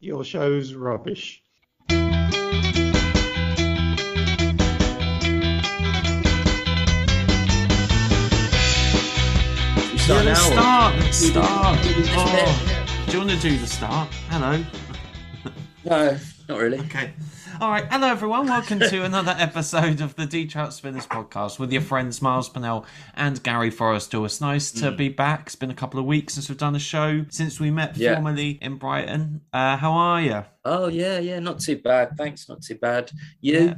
Your show's rubbish. Start yeah, let's now, start. Let's start. do the bit. Oh, do you want to do the start? Hello. No, not really. Okay. All right. Hello, everyone. Welcome to another episode of the De Trout Spinners podcast with your friends Miles Purnell and Gary Forrester. It's nice to be back. It's been a couple of weeks since we've done a show, since we met Yeah. formally in Brighton. Uh, how are you? Oh yeah, yeah, not too bad. Thanks, not too bad. You?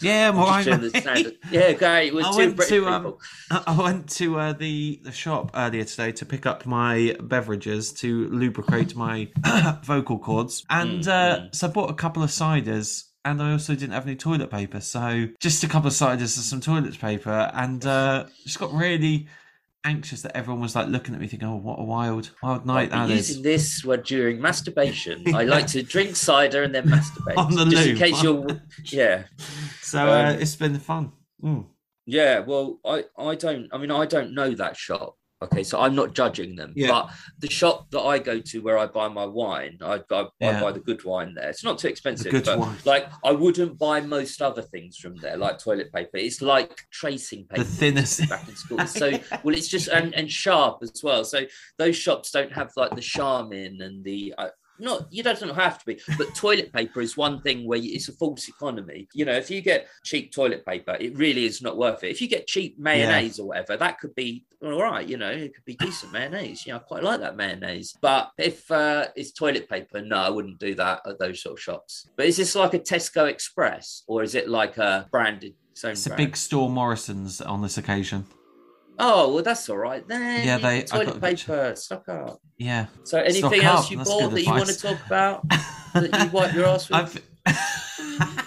Yeah, right. Just doing the mate. Yeah, great. I went to um. I I went to uh, the the shop earlier today to pick up my beverages to lubricate my vocal cords, and uh, so I bought a couple of ciders. And I also didn't have any toilet paper, so just a couple of ciders and some toilet paper, and uh, just got really anxious that everyone was like looking at me, thinking, "Oh, what a wild, wild night that is." using this word during masturbation. I like to drink cider and then masturbate. On the just in case you're. Yeah, So uh, Um, it's been fun. Mm. yeah. Well, I I don't. I mean, I don't know that shop. Okay, so I'm not judging them. Yeah. But the shop that I go to where I buy my wine, I, I, Yeah. I buy the good wine there. It's not too expensive, good but wine. like I wouldn't buy most other things from there, like toilet paper. It's like tracing paper. The thinnest. back in school. So well, it's just and, and sharp as well. So those shops don't have like the Charmin and the. Uh, not you don't have to be, but toilet paper is one thing where it's a false economy. You know, if you get cheap toilet paper, it really is not worth it. If you get cheap mayonnaise or whatever, that could be all right. You know, it could be decent mayonnaise. You know, I quite like that mayonnaise. But if uh, it's toilet paper, no, I wouldn't do that at those sort of shops. But is this like a Tesco Express or is it like a branded? its It's a brand? big store Morrison's on this occasion. Oh well, that's all right then. Yeah, they- toilet paper, suck up. Yeah. So, anything Stock else up, you that's bought that you want to talk about that you wipe your ass with? I've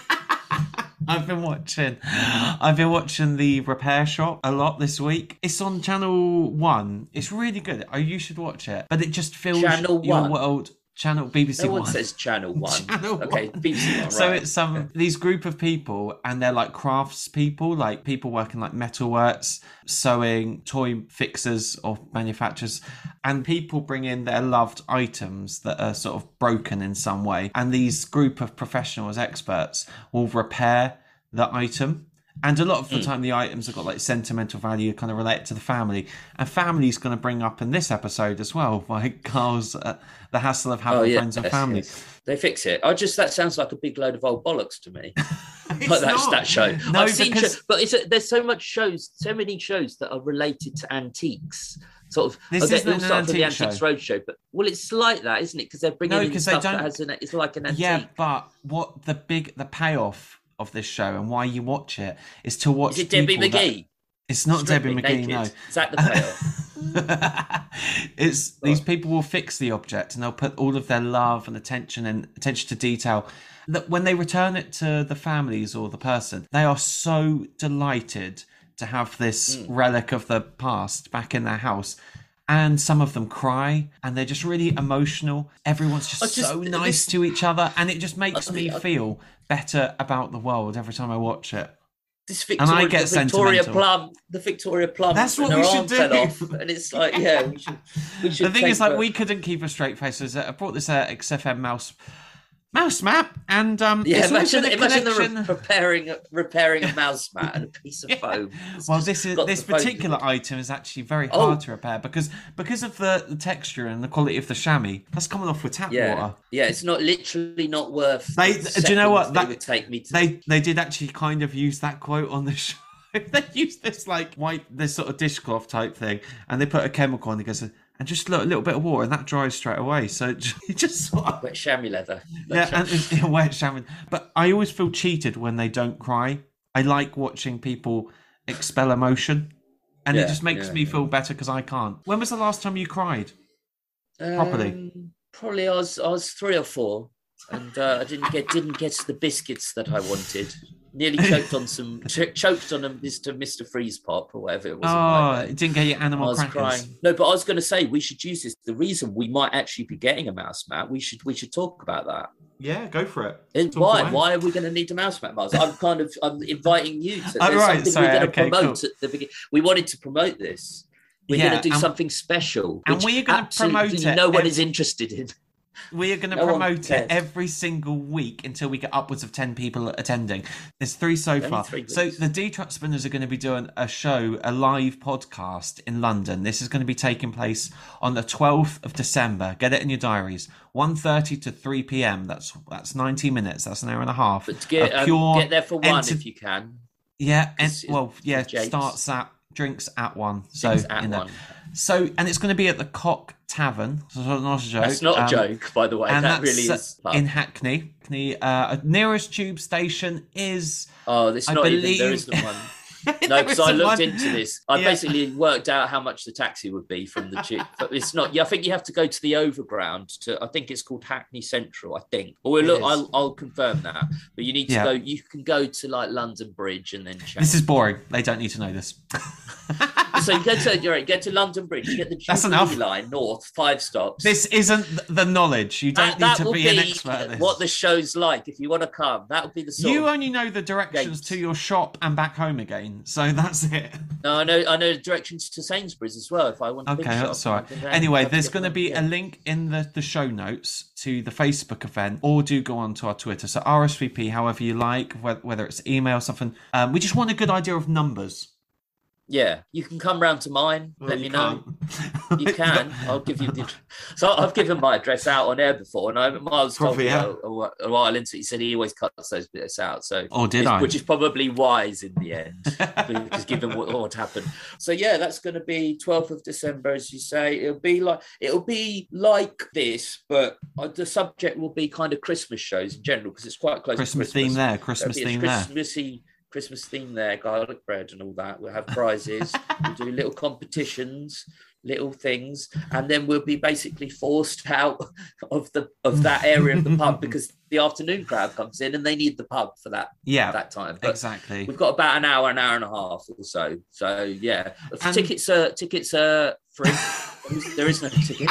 I've been watching I've been watching the repair shop a lot this week. It's on channel one. It's really good. Oh, you should watch it. But it just fills Channel your One? world. Channel BBC no one One. says Channel One. Channel okay, One. BBC One. So right. it's um these group of people and they're like crafts people, like people working like metalworks, sewing, toy fixers or manufacturers, and people bring in their loved items that are sort of broken in some way. And these group of professionals, experts, will repair the item. And a lot of the time, the items have got like sentimental value, kind of related to the family. And family's going to bring up in this episode as well, like Karl's uh, the hassle of having Oh, friends and family. yes. They fix it. I just that sounds like a big load of old bollocks to me. Like that's not. that show. No, I've seen, because show, but it's a, there's so much shows, so many shows that are related to antiques. Sort of. This okay, isn't an with the Antiques show. Roadshow, but well, it's like that, isn't it? Because they're bringing No, in 'cause they stuff that don't- has an, it's like an antique. Yeah, but what the big the payoff of this show and why you watch it is to watch. Is it Debbie people that- McGee? it's not Debbie McGee. naked? Is that the? No. it's these people will fix the object and they'll put all of their love and attention and attention to detail. That when they return it to the families or the person, they are so delighted to have this Hmm. relic of the past back in their house. And some of them cry, and they're just really emotional. Everyone's just, just- so nice this- to each other, and it just makes I- me I- feel better about the world every time I watch it. This I Victoria, get the Victoria. Plum, the Victoria Plum. That's what we should do. Off, and it's like, yeah, we should. We should The thing is, like, her- we couldn't keep a straight face. I brought this uh, XFM mouse mouse map, and um, Yeah, imagine, imagine the re- repairing repairing a mouse mat and a piece of foam. It's well, this is this the foam. particular item is actually very Oh. hard to repair because because of the, the texture and the quality of the chamois. That's coming off with tap Yeah, water. yeah, it's not literally not worth. They- the do you know what? they That- would take me to. They they did actually kind of use that quote on the show. they used this like white this sort of dishcloth type thing, and they put a chemical on. It goes and just a little, bit of water, and that dries straight away. So it just sort of Wet chamois leather. yeah, and yeah, wet shaman. But I always feel cheated when they don't cry. I like watching people expel emotion, and it just makes yeah, me yeah. feel better because I can't. When was the last time you cried? properly? Um, probably I was I was three or four, and uh, I didn't get didn't get the biscuits that I wanted. Nearly choked on some ch- choked on a Mr. Mr. Freeze pop or whatever it was. Oh, it didn't get your I animal was crackers. crying. No, but I was going to say we should use this. The reason we might actually be getting a mouse mat, we should we should talk about that. Yeah, go for it. And why? away. Why are we going to need a mouse mat, Miles? I'm kind of I'm inviting you to. Oh, There's right, sorry, we're going to okay, promote cool. at the beginning. We wanted to promote this. We're Yeah, going to do and- something special, and we're gonna absolutely promote it No one ev- is interested in. We are going to No promote it every single week until we get upwards of 10 people attending. There's three so far. three So the De Trout Spinners are going to be doing a show, a live podcast in London. This is going to be taking place on the 12th of December. Get it in your diaries. 1.30 to 3 p.m. That's that's 90 minutes. That's an hour and a half. But get, of um, get there for one enter- if you can. Yeah, and, well, yeah, starts at drinks at one. So Drinks at you know. one. So and it's going to be at the Cock Tavern. So it's not a joke. That's not Um, a joke, by the way. and That that's really is. pub. in Hackney. Hackney, uh, nearest tube station is. oh, it's I not even. There isn't one. No, because I looked into this. I Yeah. basically worked out how much the taxi would be from the tube. But it's not. Yeah, I think you have to go to the overground. To I think it's called Hackney Central. I think. Or we'll look. is. I'll, I'll confirm that. But you need to Yeah. go. You can go to like London Bridge and then. This is boring. They don't need to know this. so you get to you're right, get to London Bridge. You get the That's Jubilee line north, five stops. this isn't the knowledge. You don't that, that need to will be, an expert at this. what the show's like. If you want to come, that will be the sort. you only know the directions Gates. to your shop and back home again. So that's it. No, I know. I know directions to Sainsbury's as well. If I want. Okay, shop, that's all right. Then Anyway, there's going to be yeah. a link in the, the show notes to the Facebook event, or do go on to our Twitter. So RSVP, however you like, whether, whether it's email, or something. Um, we just want a good idea of numbers. Yeah, you can come round to mine. Well, let me know. You can. I'll give you the. So I've given my address out on air before, and I Miles told Probably, me yeah. a, a, while into it. He said he always cuts those bits out. So Or did I? Which is probably wise in the end, because given what, what happened. So yeah, that's going to be 12th of December, as you say. It'll be like it'll be like this, but uh, the subject will be kind of Christmas shows in general because it's quite close. Christmas to Christmas theme there. Christmas theme there. Christmas theme there, garlic bread and all that. We'll have prizes. we'll do little competitions, little things, and then we'll be basically forced out of the of that area of the pub because the afternoon crowd comes in and they need the pub for that Yeah, that time. But exactly. we've got about an hour, an hour and a half or so. So yeah, And- tickets are tickets are free. There is- no ticket.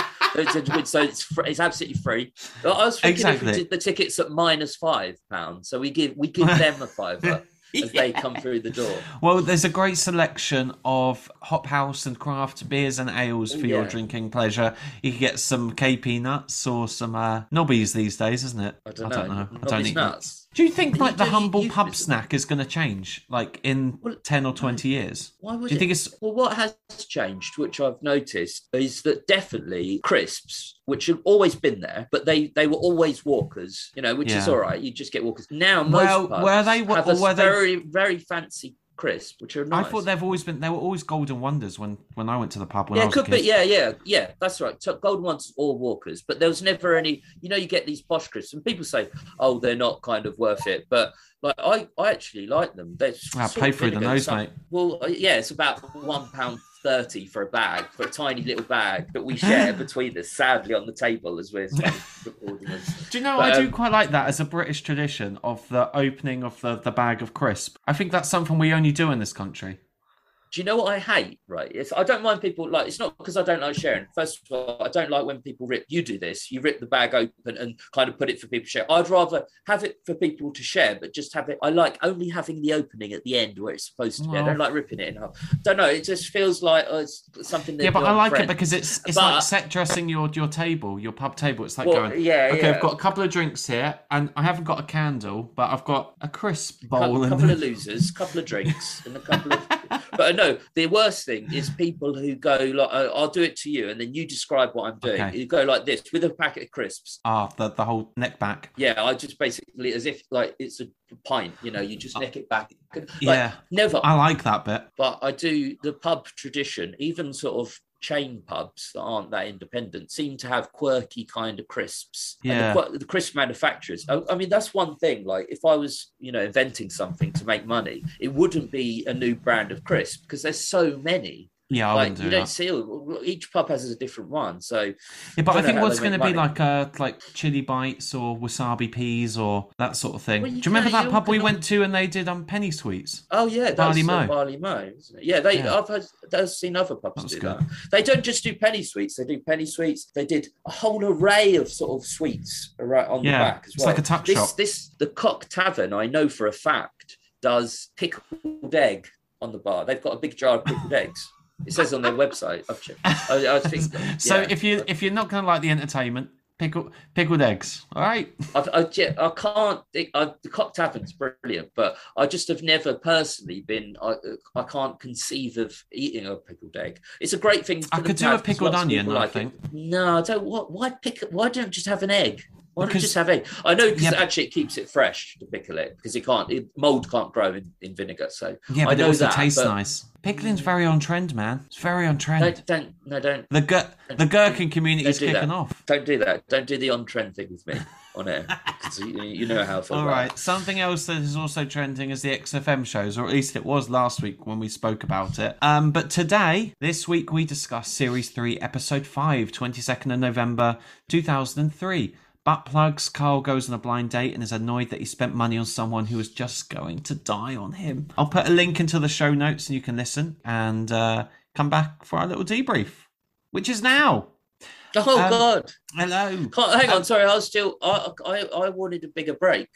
So it's free, it's absolutely free. I was thinking if we did the tickets at minus five pounds, so we give we give them a fiver as they come through the door. Well, there's a great selection of hop house and craft beers and ales for Oh, your drinking pleasure. You can get some KP nuts or some uh, nobbies these days, isn't it? I don't know. I don't eat nuts. Do you think like the humble pub snack is going to change, like in Well- ten or twenty years? Why would Do you it? think it's Well, what has changed, which I've noticed, is that definitely crisps, which have always been there, but they they were always walkers, you know, which is all right. You just get walkers. Now, most Well, pubs were they- have a were they- very very fancy crisp, which are nice. I thought they've always been. They were always golden wonders when when I went to the pub when I yeah, was could a be. Yeah, yeah, yeah. That's right. So golden ones or walkers, but there was never any. You know, you get these posh crisps, and people say, "Oh, they're not kind of worth it," but like I, I actually like them. They're Ah, sort pay through the nose, some- mate. Well, uh, yeah, it's about one pound thirty for a bag, for a tiny little bag that we share between us. Sadly, on the table as we're recording this. Do you know? But, I do um, quite like that as a British tradition of the opening of the the bag of crisp. I think that's something we only do in this country. Do you know what I hate? Right, it's I don't mind people like. It's not because I don't like sharing. First of all, I don't like when people rip. You do this. You rip the bag open and kind of put it for people to share. I'd rather have it for people to share, but just have it. I like only having the opening at the end where it's supposed to be. I don't oh. like ripping it in half. Don't know. It just feels like oh, it's something that. Yeah, but I like friend- it because it's it's But- like set dressing your your table, your pub table. It's like Well, going. yeah, Okay, yeah. I've got a couple of drinks here, and I haven't got a candle, but I've got a crisp bowl. couple, and couple of losers, a couple of drinks, and a couple of. But no, the worst thing is people who go like, oh, "I'll do it to you," and then you describe what I'm doing. Okay. You go like this with a packet of crisps. ah, the the whole neck back. Yeah, I just basically as if like it's a pint. You know, you just neck it back. Like, Yeah, never. I like that bit. but I do the pub tradition, even sort of chain pubs that aren't that independent seem to have quirky kind of crisps. And Yeah. the, the crisp manufacturers. I, I mean, that's one thing. Like, if I was, you know, inventing something to make money, it wouldn't be a new brand of crisp because there's so many. Yeah, I like, wouldn't do you that. don't see all, each pub has a different one. So Yeah, but I think what's going to be like uh like chili bites or wasabi peas or that sort of thing. Well, do you remember that pub we went to and they did um penny sweets? Oh yeah, that's Barley Mow. Barley Mow, isn't it? Yeah, they. Yeah. I've heard, I've seen other pubs do good. that. They don't just do penny sweets. They do penny sweets. They did a whole array of sort of sweets right on Yeah, the back as well. it's like a tuck this, shop. This the Cock Tavern. I know for a fact does pickled egg on the bar. They've got a big jar of pickled eggs. It says on their website. I've checked. I, I think. So if you if you're not going to like the entertainment, Pickle, pickled eggs. All right. I've, I, yeah, I can't. I, the cock tavern's brilliant, but I just have never personally been. I, I can't conceive of eating a pickled egg. It's a great thing. I could do a pickled onion, I like it. think. No, I don't. What? Why pick? Why don't you just have an egg? Why don't Because- just have egg? I know because Yeah, actually it keeps it fresh to pickle it because it can't. It, mold can't grow in, in vinegar. So Yeah, I but it also that, tastes nice. Pickling's very on trend, man. It's very on trend. no, don't. No, don't. the gur- the gherkin community is kicking that. off. Don't do that. Don't do the on trend thing with me on air. you, you know how I feel. All about Something else that is also trending is the XFM shows, or at least it was last week when we spoke about it. Um, but today, this week, we discuss Series 3, Episode 5, 22nd of November 2003. Butt plugs, Karl goes on a blind date and is annoyed that he spent money on someone who was just going to die on him. I'll put a link into the show notes and you can listen and uh, come back for our little debrief, which is now. Oh Um, God! Hello. Can't, hang on, sorry. I was still. I, I I wanted a bigger break.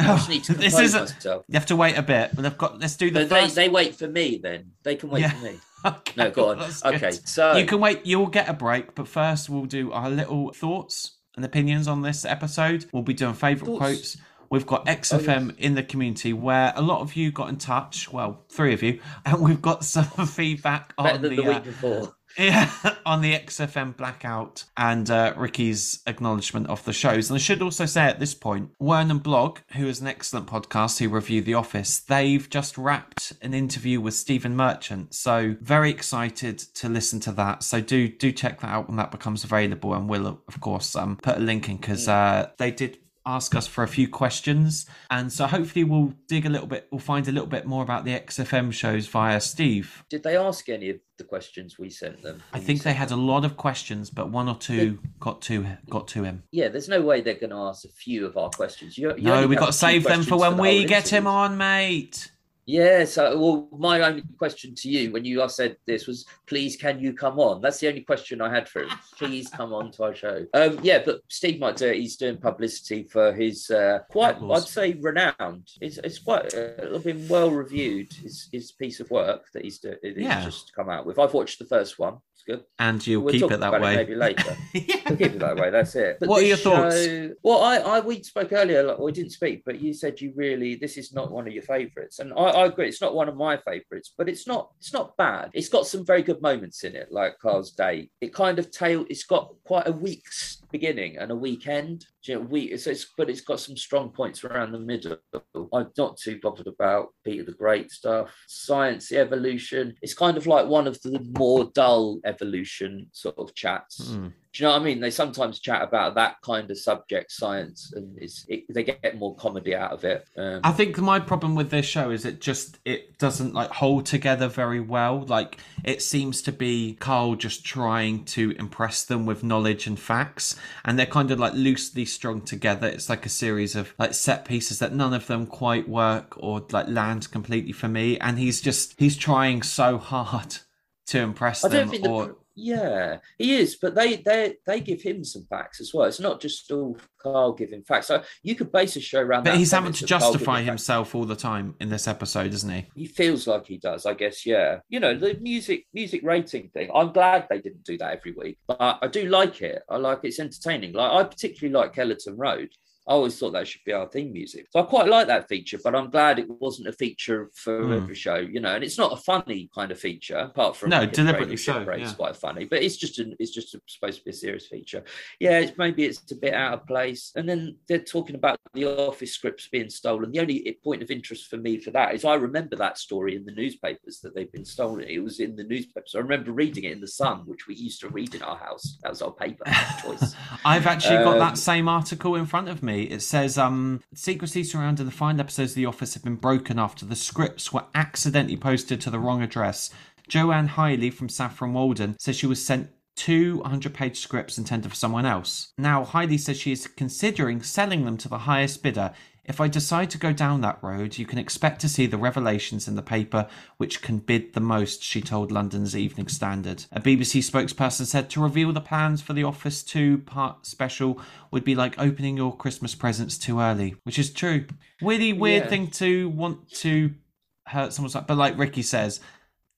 I just need to this is a, myself. you have to wait a bit, but I've got. Let's do the they, they wait for me. Then they can wait Yeah. for me. Okay, No, go on. that's good. Okay, so You can wait. You'll get a break, but first we'll do our little thoughts and opinions on this episode. We'll be doing favourite quotes. We've got XFM in the community where a lot of you got in touch. Well, three of you, and we've got some feedback better on the, the uh. Yeah, on the XFM blackout and uh, Ricky's acknowledgement of the shows. And I should also say at this point, Wern and Blog, who is an excellent podcast who review The Office, they've just wrapped an interview with Stephen Merchant. So very excited to listen to that. So do do check that out when that becomes available, and we'll of course um, put a link in because uh, they did ask us for a few questions and so hopefully we'll dig a little bit we'll find a little bit more about the xfm shows via steve Did they ask any of the questions we sent them? I think they had a lot of questions, but one or two got to got to him. Yeah, there's no way they're going to ask a few of our questions. You, you No, we have got to save them for when we get him on, mate. Yeah, so well, my only question to you when you I said this was, please, can you come on? That's the only question I had for him. Please come on to our show. Um, yeah, but Steve might do it. He's doing publicity for his uh, quite, I'd say, renowned. It's, it's quite uh, been well reviewed. His his piece of work that he's, do, that he's Yeah. just come out with. I've watched the first one. It's good. And you'll We'll keep talk it that about way. maybe later. yeah. We'll keep it that way. That's it. But What are this your thoughts? well, I, I we spoke earlier. Like, we didn't speak, but you said you really this is not one of your favourites, and I, I agree. It's not one of my favourites, but it's not it's not bad. It's got some very good moments in it, like Karl's Day. It kind of tail. It's got quite a weak s- beginning and a weekend. You know, week. So it's but it's got some strong points around the middle. I'm not too bothered about Peter the Great stuff. Science, the evolution. It's kind of like one of the more dull evolution sort of chats. Hmm. Do you know what I mean? They sometimes chat about that kind of subject, science, and it's, it, they get more comedy out of it. Um, I think my problem with this show is it just it doesn't like hold together very well. Like it seems to be Karl just trying to impress them with knowledge and facts, and they're kind of like loosely strung together. It's like a series of like set pieces that none of them quite work or like land completely for me. And he's just he's trying so hard to impress them. the or pr- yeah he is, but they they they give him some facts as well. It's not just all Karl giving facts. So you could base a show around. but he's having to justify giving facts. himself all the time in this episode, isn't he? He feels like he does, I guess. Yeah, you know the music music rating thing. I'm glad they didn't do that every week, but I, I do like it. I like it's entertaining. Like I particularly like Kellerton Road. I always thought that should be our theme music. So I quite like that feature, but I'm glad it wasn't a feature for Hmm. every show, you know. And it's not a funny kind of feature, apart from No, deliberately so, Parade yeah. is quite funny, but it's just an, it's just a, supposed to be a serious feature. Yeah, it's maybe it's a bit out of place. And then they're talking about the office scripts being stolen. The only point of interest for me for that is I remember that story in the newspapers that they've been stolen. It was in the newspapers. I remember reading it in the Sun, which we used to read in our house. That was our paper choice. I've actually got Um, that same article in front of me. It says um, secrecy surrounding the final episodes of The Office have been broken after the scripts were accidentally posted to the wrong address. Joanne Hiley from Saffron Walden says she was sent two 100 page scripts intended for someone else. Now, Hiley says she is considering selling them to the highest bidder. If I decide to go down that road, you can expect to see the revelations in the paper which can bid the most, she told London's Evening Standard. A BBC spokesperson said to reveal the plans for the Office 2 part special would be like opening your Christmas presents too early, which is true. Really weird Yeah. thing to want to hurt someone's like, but like Ricky says,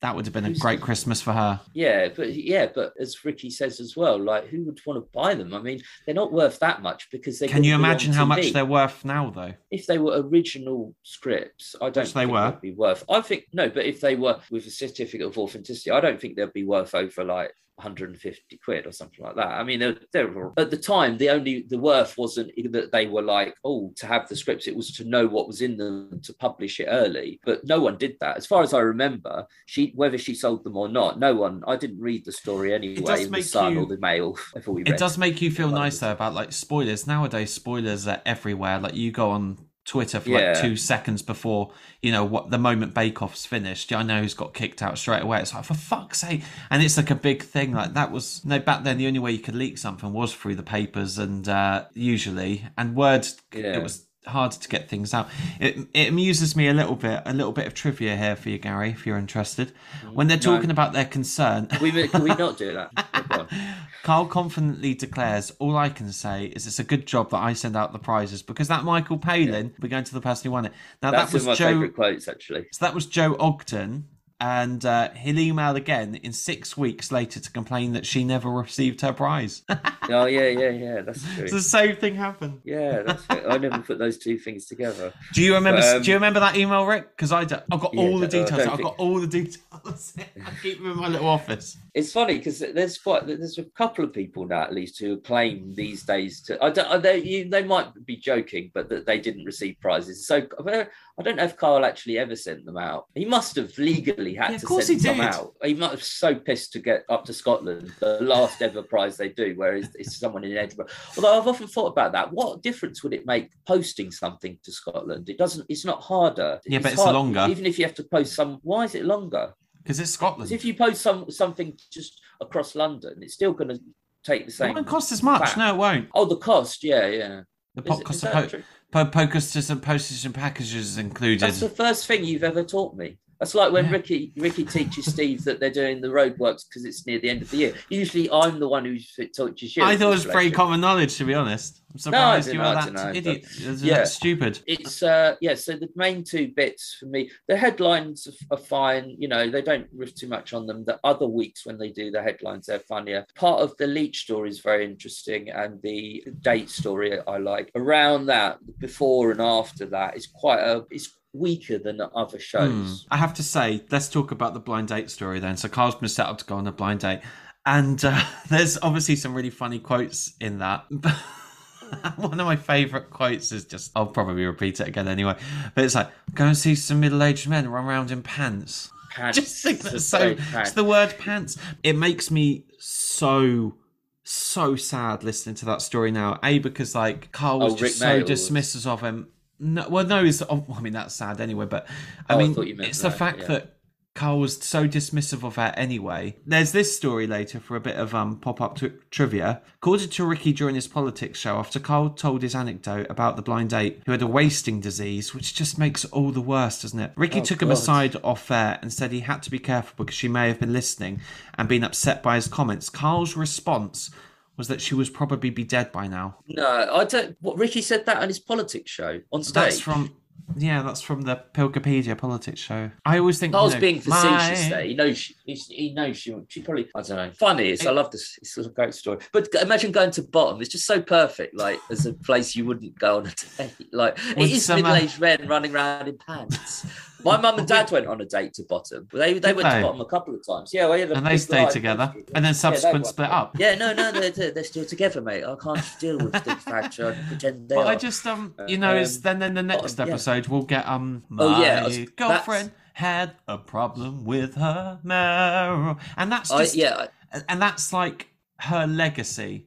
That would have been a great Christmas for her. Yeah, but yeah, but as Ricky says as well, like who would want to buy them? I mean, they're not worth that much because they. Can you wouldn't be on imagine how much they're worth now, though? if they were original scripts, I don't Which they think were. they'd be worth. I think no, but if they were with a certificate of authenticity, I don't think they'd be worth over like 150 quid or something like that. I mean, they're, they're, at the time, the only the worth wasn't that they were like, oh, to have the scripts. It was to know what was in them to publish it early. But no one did that, as far as I remember. She whether she sold them or not, no one. I didn't read the story anyway in the Sun you- or the Mail. Before we It does make you feel Like- nice though about like spoilers. Nowadays, spoilers are everywhere. Like you go on Twitter for Yeah. like two seconds before you know what the moment Bake Off's finished. I know who's got kicked out straight away. It's like for fuck's sake, and it's like a big thing. Like that was no back then. The only way you could leak something was through the papers, and uh, usually and words. Yeah. It was hard to get things out. It it amuses me a little bit. A little bit of trivia here for you, Gary, if you're interested. When they're Mm-hmm. No. talking about their concern. Can we, can we not do that? Karl confidently declares, All I can say is it's a good job that I send out the prizes because that Michael Palin, we're going to the person who won it. Now, That's that one of my was Joe. favourite quotes, actually. So that was Joe Ogden. And uh, he'll email again in six weeks later to complain that she never received her prize. Oh yeah, yeah, yeah. That's true. the same thing happened. Yeah, that's it. I never put those two things together. Do you remember? But, um, do you remember that email, Rick? Because I I've got Yeah, all the details. I've think- got all the details. I keep them in my little office. It's funny because there's quite there's a couple of people now at least who claim these days to I don't they you, they might be joking but that they didn't receive prizes. So I don't know if Karl actually ever sent them out. He must have legally had Yeah, of to course send he some did. out. He might have so pissed to get up to Scotland, the last ever prize they do, where it's, it's someone in Edinburgh. Although I've often thought about that. What difference would it make posting something to Scotland? It doesn't. It's not harder. Yeah, but it's longer. Even if you have to post some, why is it longer? Because it's Scotland. If you post some something just across London, it's still going to take the same. it won't cost as much. back. No, it won't. Oh, the cost, yeah, yeah. The Is, podcast is of po- po- and postage and packages included. That's the first thing you've ever taught me. That's like when Yeah. Ricky Ricky teaches Steve that they're doing the roadworks because it's near the end of the year. Usually, I'm the one who teaches you. I thought it was very common knowledge, to be honest. I'm surprised you dunno, were that dunno, idiot. Yeah. that stupid. It's uh yeah. So the main two bits for me, the headlines are, are fine. You know, they don't riff too much on them. The other weeks when they do the headlines, they're funnier. Part of the leech story is very interesting, and the date story I like. Around that, before and after that, is quite a. It's weaker than the other Hmm. shows. I have to say, let's talk about the blind date story then. So Karl's been set up to go on a blind date, and uh, there's obviously some really funny quotes in that. One of my favourite quotes is just, I'll probably repeat it again anyway, but it's like, go and see some middle aged men run around in pants. Pants, Just think that's so, it's the word pants. It makes me so, so sad listening to that story now. A, because like Karl was Oh, Rick just so Mayall dismissive of him. No, well, no, it's, oh, I mean, that's sad anyway, but I Oh, mean, meant it's the fact yeah. that Karl was so dismissive of her anyway. There's this story later for a bit of um pop up t- trivia. According to Ricky during his politics show, after Karl told his anecdote about the blind date who had a wasting disease, which just makes it all the worse, doesn't it? Ricky Oh, took him aside off air and said he had to be careful because she may have been listening and been upset by his comments. Karl's response was that she was probably be dead by now. No, I don't. What Ricky said that on his politics show on stage. That's from. Yeah, that's from the Pilkopedia politics show. I always think. you Karl's know, being facetious my- there. He knows she, he knows she, she probably, I don't know. Funny. It's, I love this. It's a great story. But imagine going to Bottom. It's just so perfect, like as a place you wouldn't go on a date. Like it is some, uh, middle aged men running around in pants. My mum and dad went on a date to Bottom. They, they went they? to Bottom a couple of times. Yeah, we had a And they stayed together, history. and then Yeah, subsequent were. split up. Yeah, no, no, they're, they're still together, mate. I can't deal with the fact I pretend they But are. I just um, you know, is Um, then then the next yeah. episode we'll get um, my Oh, yeah, was- girlfriend had a problem with her marrow, and that's I, just yeah, and that's like her legacy.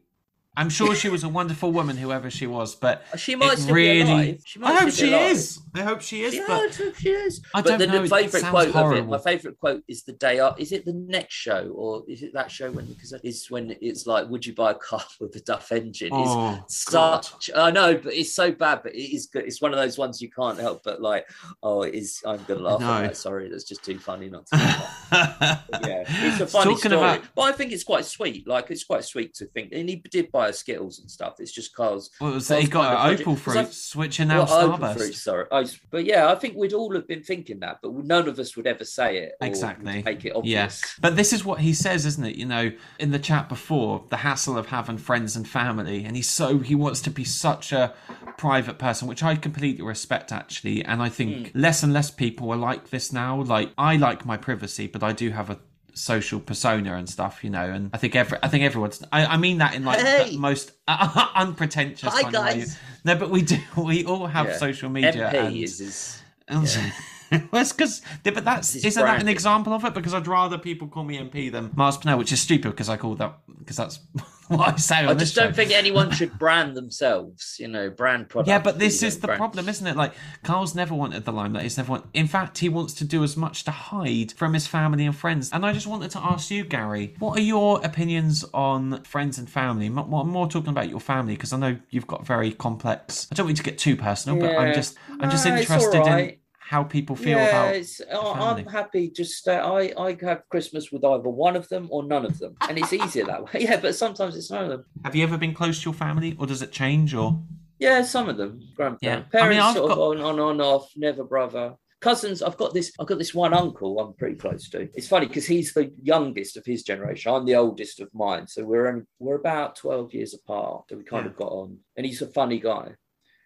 I'm sure she was a wonderful woman, whoever she was, but she might still really. be alive. I hope she alive. is. I hope she is. Yeah, but I hope she is. I but don't the, know, the favorite sounds quote of it, horrible. my favorite quote is the day up. Is it the next show or is it that show when because it's when it's like, would you buy a car with a Duff engine? oh, it's God. such. I know, but it's so bad. But it is good. It's one of those ones you can't help but like. Oh, it is. I'm gonna laugh know. at that. Sorry, that's just too funny not to. laugh. yeah, it's a funny Talking story, about- but I think it's quite sweet. Like it's quite sweet to think, and he did buy buy her Skittles and stuff. It's just Karl's. What was Well, that? He it's got an Opal opal 'cause fruit, switching out Well, open Starburst. fruit, sorry. I but yeah, I think we'd all have been thinking that, but none of us would ever say it. or Exactly. Make it obvious. Yes. But this is what he says, isn't it? You know, in the chat before, the hassle of having friends and family. And he's so, he wants to be such a private person, which I completely respect actually. And I think Hmm. less and less people are like this now. Like, I like my privacy, but I do have a social persona and stuff, you know. And I think every, I think everyone's, I, I mean that in like Hey! the most unpretentious Hi, kind of way. guys. No, but we do, we all have Yeah. social media. MP and, is, is and well, it's because, but that's This is isn't that an example of it? Because I'd rather people call me MP than Miles Purnell, which is stupid because I call that because that's what I say on I just don't show. think anyone should brand themselves, you know, brand products. Yeah, but this is the brand- problem, isn't it? Like Karl's never wanted the limelight. He's never wanted. In fact, he wants to do as much to hide from his family and friends. And I just wanted to ask you, Gary, what are your opinions on friends and family? M- I'm more talking about your family because I know you've got very complex. I don't want to get too personal, but I'm just I'm just No, interested in alright. How people feel yeah, about. I-. I'm happy. Just uh, I I have Christmas with either one of them or none of them, and it's easier that way. Yeah, but sometimes it's none of them. Have you ever been close to your family, or does it change? Or Yeah, some of them. Grandparents, Yeah. Parents, I've sort got- of on, on, on, off. Never brother. Cousins. I've got this. I've got this one uncle. I'm pretty close to. It's funny because he's the youngest of his generation. I'm the oldest of mine. So we're only, we're about twelve years apart. So we kind Yeah. of got on, and he's a funny guy.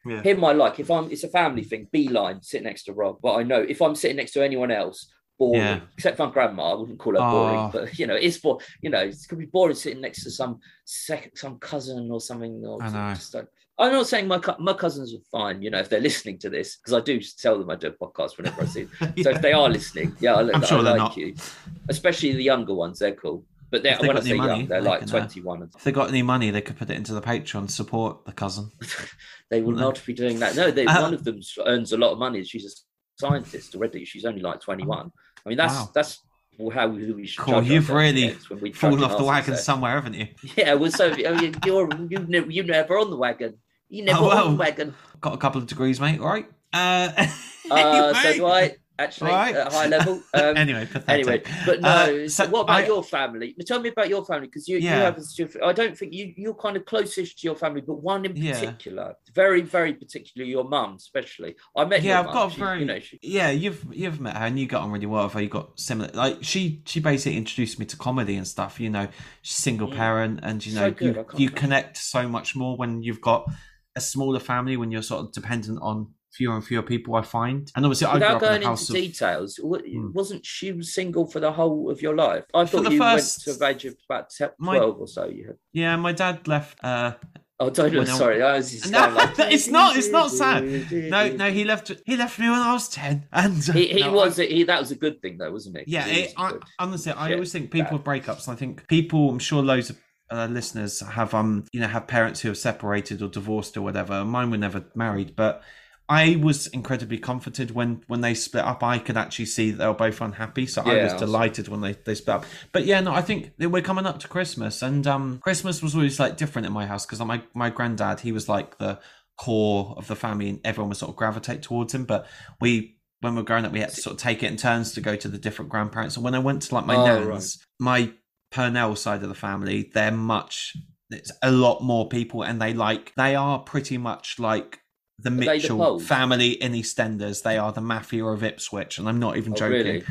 Yeah, Him, I like. If I'm, it's a family thing. Beeline, sit next to Rob. But I know if I'm sitting next to anyone else, boring. Yeah. Except for grandma, I wouldn't call her boring. Oh. But you know, it's for you know, it's gonna be boring sitting next to some second, some cousin or something. Or I know. Just don't. I'm not saying my cou- my cousins are fine. You know, if they're listening to this, because I do tell them I do a podcast whenever I see. them. So if they are listening, yeah, I, I'm I sure they're like not. you. Especially the younger ones, they're cool. But they're, when I say any money, young, they're they like uh, 21. And if they got any money, they could put it into the Patreon support the cousin. They will not be doing that. No, they, Uh, one of them earns a lot of money. She's a scientist already. She's only like 21. I mean, that's Wow. that's how we, we should. Cool, you've really when Fallen off the wagon somewhere, haven't you? Yeah, well, so I mean, you're you never you never on the wagon. You never Oh, well. on the wagon. Got a couple of degrees, mate. All right. Uh, Uh, so anyway. do I. Actually, Right. at a high level. Um, anyway, pathetic. Anyway, but no. Uh, so so what about I- your family? Tell me about your family because you, Yeah. you have. a I don't think you you're kind of closest to your family, but one in Yeah. particular, very very particularly your mum especially. I met yeah, I've mum. got She- very. You know, she, yeah, you've you've met her and you got on really well with her. You got similar. Like she she basically introduced me to comedy and stuff. You know, single Mm. parent, and you know I you you connect so much more when you've got a smaller family when you're sort of dependent on fewer and fewer people. I find, and obviously I without in going house into of. details, Hmm. wasn't she single for the whole of your life? I thought you first- went to the age of about te- My- twelve or so. You had. Yeah, my dad left. uh Oh, don't know. Sorry, I No, like, it's not- it's not sad. No, no, he left. He left me when I was ten, and uh, He, he no, I- was. He, that was a good thing, though, wasn't it? Yeah, it, I, honestly, I always think people with breakups. I think people. I'm sure loads of uh, listeners have um, you know, have parents who have separated or divorced or whatever. Mine were never married, but I was incredibly comforted when when they split up. I could actually see that they were both unhappy, so I Yeah, was I was- delighted when they they split up. But yeah, no, I think we're coming up to Christmas, and um, Christmas was always like different in my house because my my granddad he was like the core of the family, and everyone would sort of gravitate towards him. But we when we were growing up, we had to sort of take it in turns to go to the different grandparents. And when I went to like my Oh, nans, right. my Purnell side of the family, they're much. It's a lot more people, and they like they are pretty much like the they the Mitchell family in EastEnders. They are the mafia of Ipswich, and I'm not even Oh, joking. really?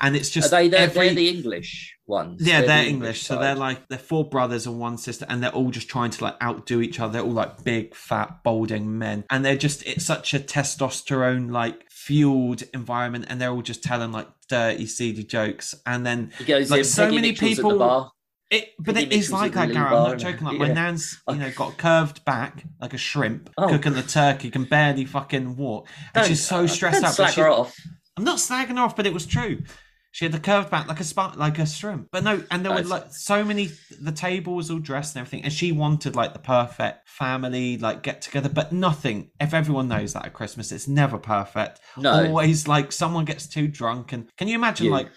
And it's Are just they they're, every they're the English ones? yeah, they're, the English, so they're like they're four brothers and one sister, and they're all just trying to like outdo each other. They're all like big, fat, balding men, and they're just it's such a testosterone like fueled environment, and they're all just telling like dirty, seedy jokes, and then like, so many Mitchell's people-. It. But it is like that, Gary. I'm not joking. Like my nan's, you know, got a curved back like a shrimp, Oh. cooking the turkey, can barely fucking walk, and she's so uh, stressed out. Slack she- her off. I'm not slagging her off, but it was true. She had the curved back like a spot, like a shrimp. But no, and there were like so many. The table was all dressed and everything, and she wanted like the perfect family, like get together. But nothing. If everyone knows that at Christmas, it's never perfect. No. Always like someone gets too drunk, and can you imagine You. like,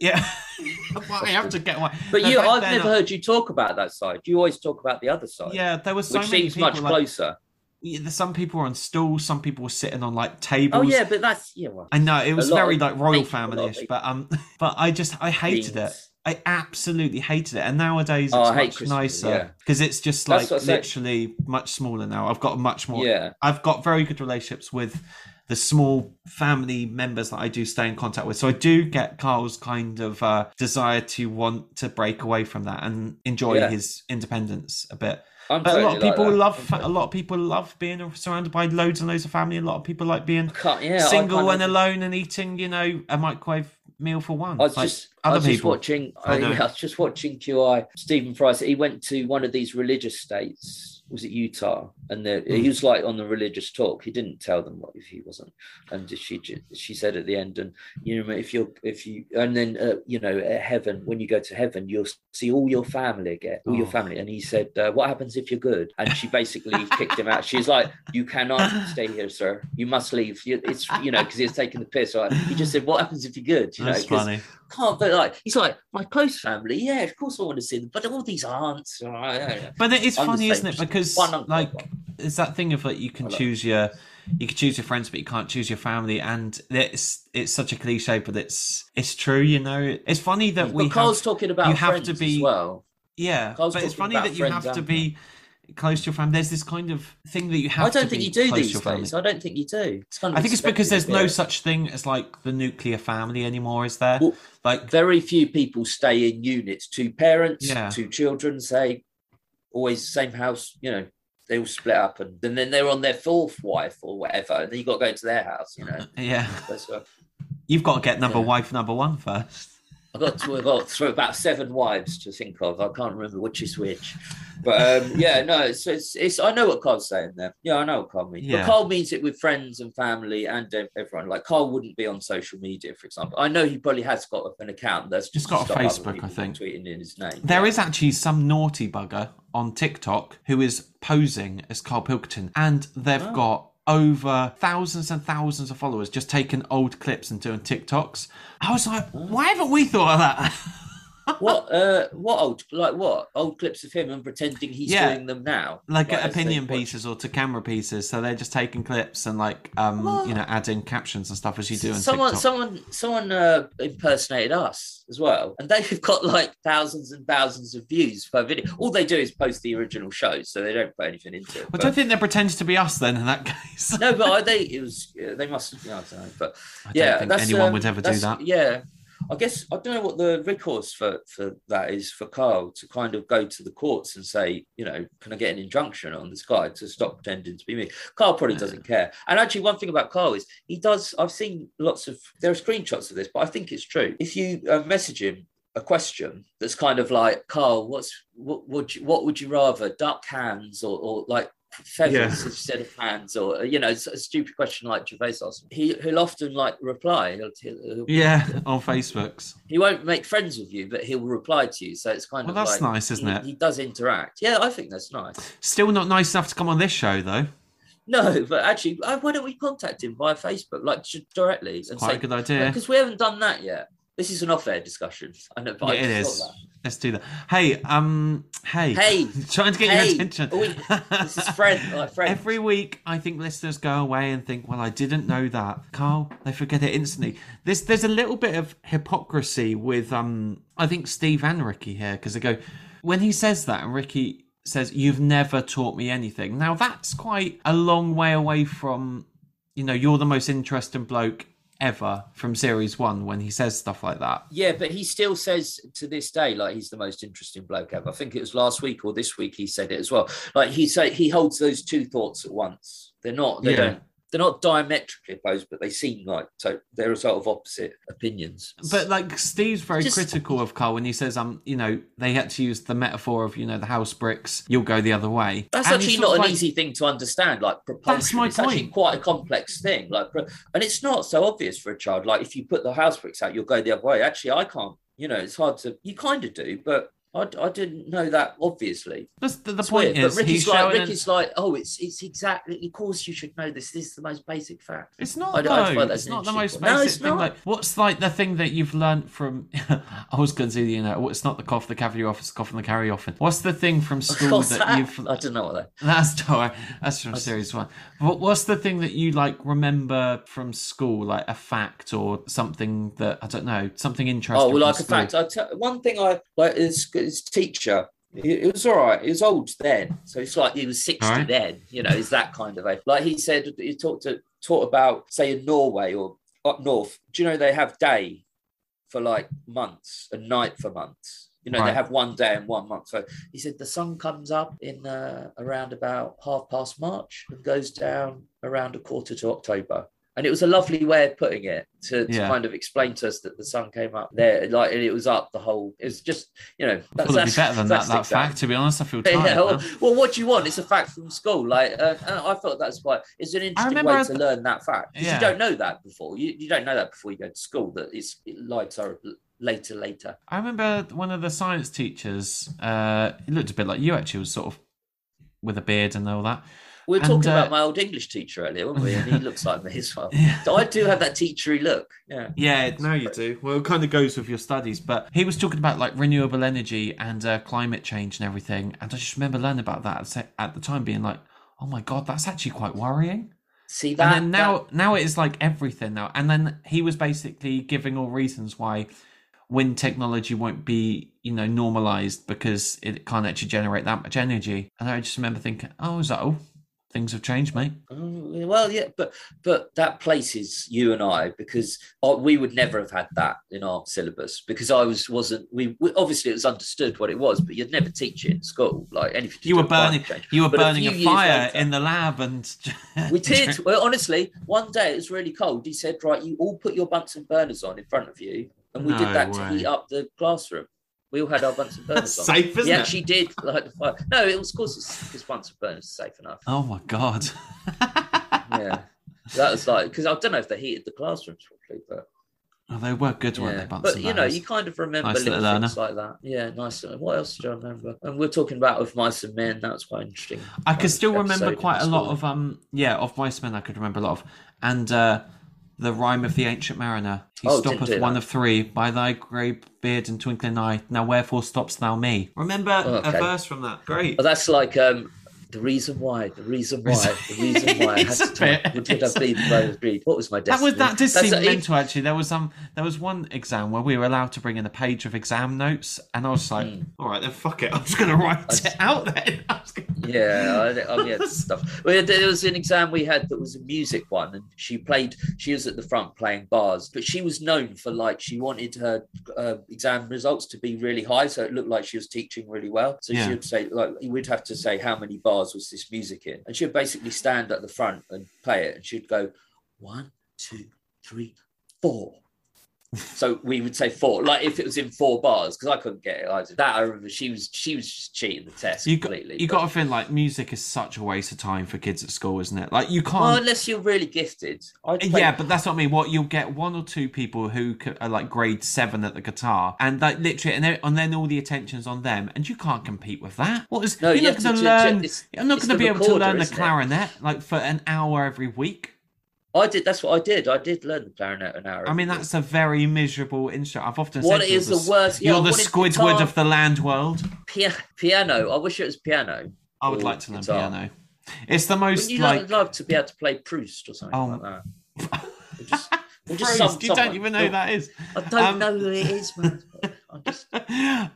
yeah, well, I have to get one. But No, you, I've never I- heard you talk about that side. You always talk about the other side, Yeah, there was so which many seems people. much like, closer. yeah, some people were on stools, some people were sitting on like tables. Oh yeah, but that's yeah. Well, I know it was very like royal people, a lot of family-ish, but um, but I just I hated it. I absolutely hated it, and nowadays it's Oh, much nicer because it's just like what I literally much smaller now. I've got a much more. Yeah. I've got very good relationships with the small family members that I do stay in contact with. So I do get Karl's kind of uh, desire to want to break away from that and enjoy Yeah. his independence a bit. I'm But a lot of people that. love fa- a lot of people love being surrounded by loads and loads of family. A lot of people like being yeah, single and of- alone and eating, you know, a microwave meal for one. I was like just, I other was just watching. I I, I was just watching QI. Stephen Fry. He went to one of these religious states. Was it Utah? And the, Hmm. he was like on the religious talk. He didn't tell them what if he wasn't. And she she said at the end, and you know, if you're if you and then uh, you know at heaven when you go to heaven, you'll see all your family again, all your Oh. family. And he said, uh, "What happens if you're good?" And she basically kicked him out. She's like, "You cannot stay here, sir. You must leave." It's you know because he was taking the piss. Right? He just said, "What happens if you're good?" You know, That's 'cause funny. Can't but like he's like my close family yeah of course i want to see them but all these aunts. But it is I'm funny, isn't it? Because one like it's that thing of like you can choose your you can choose your friends, but you can't choose your family, and it's it's such a cliche, but it's it's true. You know, it's funny that we Karl's have, talking about you have to be- as well yeah, Karl's but it's funny that you have to be close to your family. There's this kind of thing that you have. i don't think you do these days i don't think you do it's kind of I think it's because there's no such thing as like the nuclear family anymore, is there? Well, like very few people stay in units two parents Yeah. two children say always same house you know they all split up and, and then they're on their fourth wife or whatever and then you got to go to their house you know yeah, you've got to get number Yeah. wife number one first. I've got to, I've got through about seven wives to think of. I can't remember which is which. But um, yeah, no, it's, it's it's I know what Karl's saying there. Yeah, I know what Karl means. Yeah. But Karl means it with friends and family and everyone. Like Karl wouldn't be on social media, for example. I know he probably has got an account that's just got a Facebook, I think. tweeting in his name. There is actually some naughty bugger on TikTok who is posing as Karl Pilkington, and they've Oh. got over thousands and thousands of followers just taking old clips and doing TikToks. I was like, why haven't we thought of that? what uh what old like what old clips of him and pretending he's Yeah. doing them now like they opinion pieces or to camera pieces, so they're just taking clips and like um Oh. you know adding captions and stuff as you do on someone TikTok. someone someone uh, impersonated us as well and they've got like thousands and thousands of views per video all they do is post the original shows so they don't put anything into it I but- don't think they're pretending to be us then in that case. no but I, they it was they must have yeah, I don't know but I don't yeah think anyone um, would ever do that. yeah I guess I don't know what the recourse for for that is for Karl to kind of go to the courts and say, you know, can I get an injunction on this guy to stop pretending to be me? Karl probably doesn't care. And actually, one thing about Karl is he does. I've seen lots of there are screenshots of this, but I think it's true. If you uh, message him a question that's kind of like, Karl, what's what would you what would you rather, duck hands or or like feathers Yeah. instead of hands or you know a stupid question like Gervais asked he, he'll often like reply he'll, he'll, Yeah, on Facebooks. he won't make friends with you, but he'll reply to you. So it's kind Well, of that's like nice, isn't he, it? He does interact. Yeah, I think that's nice. Still not nice enough to come on this show though. No, but actually, uh, why don't we contact him via Facebook, like directly, and Quite a good idea. because we haven't done that yet. This is an off-air discussion. I know, but Yeah, it just is. thought Let's do that. Hey, um, hey, Hey, trying to get hey, your attention. we- This is friend, like friend. Every week, I think listeners go away and think, "Well, I didn't know that." Karl, they forget it instantly. There's there's a little bit of hypocrisy with um, I think Steve and Ricky here because they go when he says that, and Ricky says, "You've never taught me anything." Now that's quite a long way away from, you know, you're the most interesting bloke ever from series one when he says stuff like that. Yeah, but he still says to this day, like he's the most interesting bloke ever. I think it was last week or this week he said it as well. Like he say he holds those two thoughts at once. They're not. They Yeah. don't. They're not diametrically opposed, but they seem like so. They're a sort of opposite opinions. But like Steve's very Just- critical of Karl when he says, um, you know, they had to use the metaphor of, you know, the house bricks, you'll go the other way. That's And actually not an like- easy thing to understand. Like propulsion, That's my it's actually quite a complex thing. Like, and it's not so obvious for a child. Like, if you put the house bricks out, you'll go the other way. Actually, I can't. You know, it's hard to. You kind of do, but I, I didn't know that. Obviously, That's the, the point weird, is but Ricky's like showing. an- like, oh, it's it's exactly. Of course, you should know this. This is the most basic fact. It's not I though. find It's not the most No, basic it's thing. not. Like, what's like the thing that you've learned from? I was going to do, you know, oh, it's not the cough the carry off, it's the cough and the carry off. What's the thing from school that, that? you've? I don't know what that. That's no, that's from series one. What, what's the thing that you like remember from school, like a fact or something that I don't know, something oh, interesting? Oh well, like a fact. I tell one thing I like is his teacher. It was all right. He was old then, so it's like he was sixty right. then. You know, is that kind of age. Like he said, he talked to taught about say in Norway or up north. Do you know they have day for like months and night for months. You know, Right. they have one day and one month. So he said the sun comes up in uh, around about half past March and goes down around a quarter to October. And it was a lovely way of putting it to, to Yeah. kind of explain to us that the sun came up there, like and it was up the whole. It's just you know it'd be better than that. That fact, to be honest, I feel tired. Yeah, well, well, what do you want? It's a fact from school. Like, uh, I thought that's quite. It's an interesting way to learn that fact. 'Cause Yeah. You don't know that before. You, you don't know that before you go to school. That it's lights are later, later. I remember one of the science teachers. Uh, he looked a bit like you. Actually, was sort of with a beard and all that. We were And, talking uh, about my old English teacher earlier, weren't we? And he looks like me as well. Yeah. So I do have that teachery look. Yeah. Yeah, now you do. Well, it kind of goes with your studies, but he was talking about like renewable energy and uh, climate change and everything, and I just remember learning about that at the- time, being like, "Oh my god, that's actually quite worrying." See that? and then now, now it is like everything now. And then he was basically giving all reasons why wind technology won't be, you know, normalized because it can't actually generate that much energy. And I just remember thinking, "Oh, is that all? Things have changed, mate." Oh, well, yeah, but but that places you and I because uh, we would never have had that in our syllabus because I was wasn't we, we obviously it was understood what it was, but you'd never teach it in school like anything. You were burning, you were But a burning few a, fire later- in the lab, and We did. Well, honestly, one day it was really cold. He said, "Right, you all put your Bunsen burners on in front of you," and we No did that to heat up the classroom. We all had our Bunsen burners on. safe, isn't we it? actually did like the fire. No, it was of course it's because Bunsen burners are safe enough. Oh my god. Yeah, that was like because I don't know if they heated the classrooms properly, but Oh, they were good, weren't yeah. they? Bunsen But you know, burners? you kind of remember Nice little little things like that. Yeah, nice. What else do I remember? And we're talking about with mice and men. That was quite interesting. I could of still remember quite a lot school. of um yeah of Mice and Men. I could remember a lot of and uh the rhyme of the ancient mariner. He Oh, stoppeth one of three by thy grey beard and twinkling eye. Now wherefore stops thou me? Remember Oh, okay. a verse from that? Great. That's like um, the reason why, the reason why, the reason why I had to bit- time. Would I be the? What was my That was that did That's seem mental actually. There was um there was one exam where we were allowed to bring in a page of exam notes, and I was like, Hmm. all right then, fuck it, I'm just gonna write I- it out then. I was gonna- Yeah, I, I mean, stuff. Well, there was an exam we had that was a music one, and she played. She was at the front playing bars, but she was known for like she wanted her uh, exam results to be really high, so it looked like she was teaching really well. So Yeah. she would say, like, we'd have to say how many bars was this music in, and she'd basically stand at the front and play it, and she'd go one, two, three, four. So we would say four, like if it was in four bars, because I couldn't get it. Did. That I remember she was she was just cheating the test You got completely. you but- got to feel like music is such a waste of time for kids at school, isn't it? Like you can't. Well, unless you're really gifted. Play- Yeah, but that's what I mean. What you'll get one or two people who are like grade seven at the guitar, and like literally, and then, and then all the attention's on them, and you can't compete with that. What is? No, you're you not going to- learn. I'm not going to be able to learn the isn't it? clarinet like for an hour every week. I did. That's what I did. I did learn the clarinet an hour. I mean, that's a very miserable instrument. I've often what said is you're the worst. You're I the Squidward of the land world. pia- piano. I wish it was piano. I would like to learn guitar. piano. It's the most Wouldn't you like. love to be able to play Proust or something Oh. like that? Or just, or just Proust, you don't even know who that is. I don't Um, know who it is, man. I just,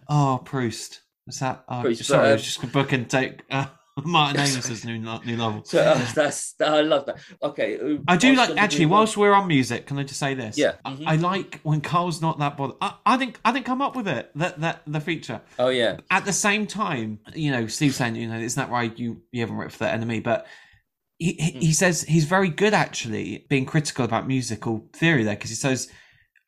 oh, Proust. Was that? Oh, Proust, sorry, but, I um, was just a book and take uh, Martin Amis's new new novel. so uh, that's I love that. Okay, uh, I do like actually. Whilst we're on music, can I just say this? Yeah. I- Mhm. I like when Karl's not that bothered. I, I think I didn't come up with it. That that the feature. Oh yeah. At the same time, you know, Steve saying, you know, isn't that right? You you haven't written for that enemy, but he he, he says he's very good actually being critical about musical theory there because he says.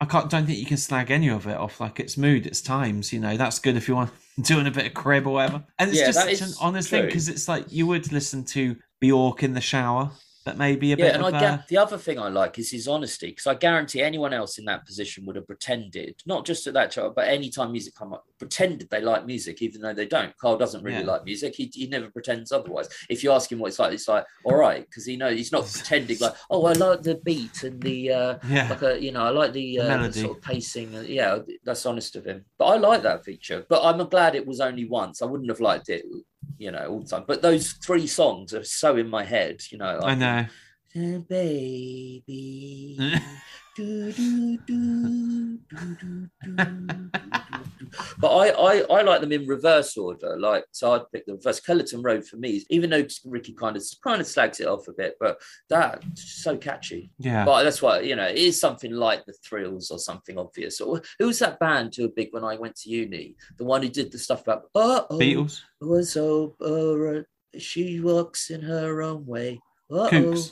I can't. Don't think you can slag any of it off. Like its mood, its times. You know, that's good if you want doing a bit of crib or whatever. And it's Yeah, just such an honest thing because it's like you would listen to Bjork in the shower. But maybe a Yeah, bit and of I uh, get the other thing I like is his honesty because I guarantee anyone else in that position would have pretended, not just at that show, but anytime music come up, pretended they like music, even though they don't. Karl doesn't really Yeah. like music. He, he never pretends otherwise. If you ask him what it's like, it's like, all right, because he knows he's not pretending like, oh, I like the beat and the uh yeah. like a you know, I like the, uh, the sort of pacing. uh, Yeah, that's honest of him. But I like that feature. But I'm glad it was only once. I wouldn't have liked it, you know, all the time. But those three songs are so in my head, you know. I can- know. Uh, baby. Do, do, do, do, do, do, do, do. but I, I I like them in reverse order. Like so, I'd pick the first. Skeleton Road for me, even though Ricky kind of kind of slags it off a bit, but that's so catchy. Yeah. But that's why you know it is something like the Thrills or something obvious. Or who was that band who were big when I went to uni? The one who did the stuff about uh oh Beatles. was over. She walks in her own way. Uh-oh. Kooks.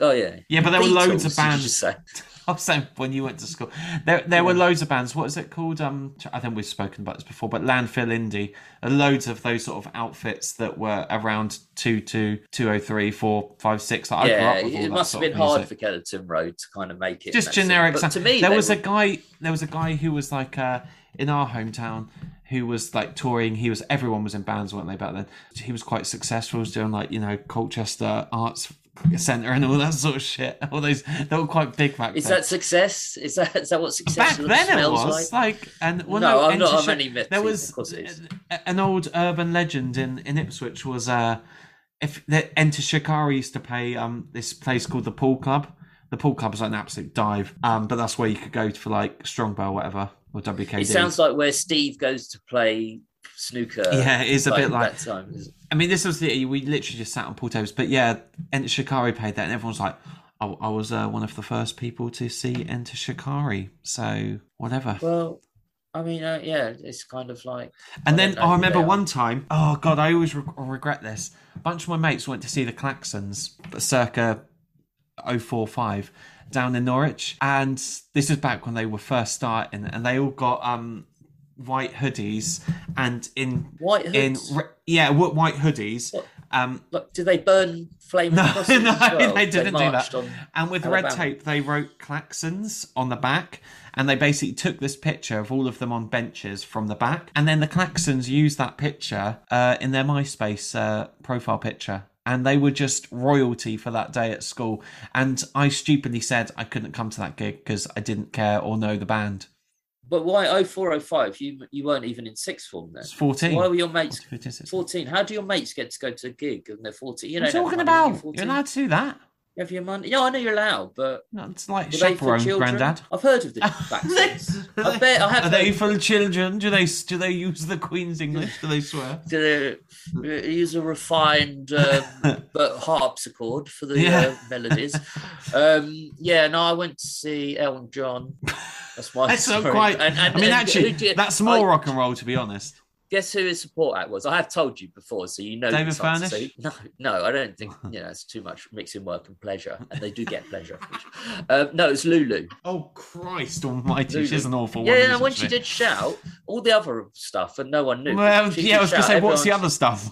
Oh yeah. Yeah, but there were loads of Beatles, bands. say? I was saying when you went to school, there there were loads of bands. What is it called? Um, I think we've spoken about this before, but Landfill Indie. Loads of those sort of outfits that were around two two two oh three four five six. Like, yeah, it must have been hard for Skeleton Road to kind of make it. just generic. But to me, there was were- a guy. There was a guy who was like uh, in our hometown who was like touring. He was everyone was in bands, weren't they back then? He was quite successful. He was doing like you know Colchester Arts Centre and all that sort of shit. All those they were quite big back Is then. that success? Is that is that what success back then it was like? like, and well, no, no, I'm not. Enter I'm only mything, there was of course it is. a- an old urban legend in in Ipswich was uh if the Enter Shikari used to play um this place called the Pool Club. The Pool Club is like an absolute dive, um, but that's where you could go for like Strongbow, or whatever, or WKD. It sounds like where Steve goes to play snooker. Yeah, it is a bit like- that time. I mean, this was the we literally just sat on pool tables, but yeah, Enter Shikari played that, and everyone's like, "I, I was uh, one of the first people to see Enter Shikari," so whatever. Well, I mean, uh, yeah, it's kind of like. And I then I remember one time, oh god, I always re- regret this. A bunch of my mates went to see the Klaxons, but circa 045 down in Norwich, and this is back when they were first starting, and they all got um white hoodies and in White in hoods. re- yeah wh- white hoodies. What? Um, Look, did they burn flaming No, no, well? they didn't do that. And with red tape, they wrote Klaxons on the back, and they basically took this picture of all of them on benches from the back, and then the Klaxons used that picture uh, in their MySpace uh, profile picture. And they were just royalty for that day at school. And I stupidly said I couldn't come to that gig because I didn't care or know the band. But why 0405? You you weren't even in sixth form then. It's 14. Why were your mates 14. 14? How do your mates get to go to a gig and they're 14? You What are don't you have talking about? You're 14. You're allowed to do that. You have your money. Yeah, I know you're allowed, but No, It's like chaperone, children? granddad. I've heard of the vaccines. I bet I have Are they for children? Do they do they use the Queen's English? Do they swear? do they use a refined um, but harpsichord for the Yeah. uh, melodies. Um, yeah, no, I went to see Elton John. That's my That's not quite. And- and- I mean, and actually, that's more I- rock and roll, to be honest. Guess who his support act was? I have told you before, so you know. David. Furnish? So- no, no, I don't think you know. It's too much mixing work and pleasure, and they do get pleasure. um, no, it's Lulu. Oh Christ Almighty! Lulu. She's an awful Yeah, one. yeah, when she did shout, all the other stuff, and no one knew. Well, yeah, I was going to say, what's the other stuff?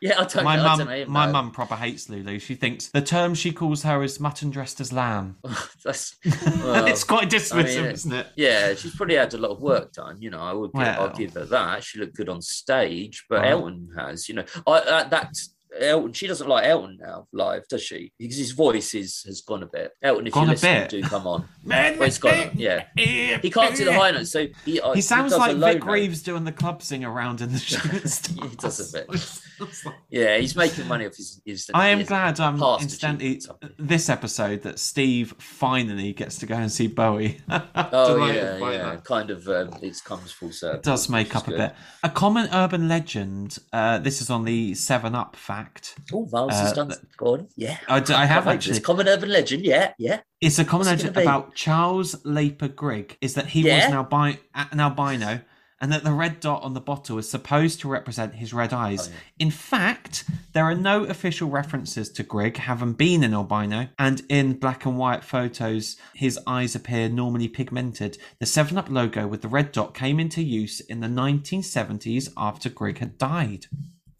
Yeah, I don't My mum, my no. mum proper hates Lulu. She thinks the term she calls her is mutton dressed as lamb. That's, well, it's quite dismissive, I mean, isn't it? Yeah, she's probably had a lot of work done. You know, I would give, I'll give her that. She looked good on stage, but. Elton has. You know, I uh, that Elton. She doesn't like Elton now live, does she? Because his voice is has gone a bit. Elton, if Gone you listen, do come on. Man, Well, it's gone. Yeah, he can't do the high notes, so he. uh, He sounds a like Vic note. Reeves doing the club sing around in the stars. He does a bit. It's like- Yeah, he's making money off his. his I am his glad um past incidentally achievements. this episode that Steve finally gets to go and see Bowie. Oh yeah, yeah. that. Kind of. Um, it comes full circle. It does make up is a good. bit. A common urban legend. Uh, this is on the Seven Up fact. Oh, Miles has Uh, done. Go on. Yeah. I, have Can't wait. actually. It's common urban legend. Yeah, yeah. It's a common What's legend about Charles Leiper Grigg. Is that he was Yeah? an, albi- an albino, and that the red dot on the bottle is supposed to represent his red eyes. Oh, yeah. In fact, there are no official references to Grigg having been an albino, and in black and white photos, his eyes appear normally pigmented. The 7 Up logo with the red dot came into use in the 1970s after Grigg had died.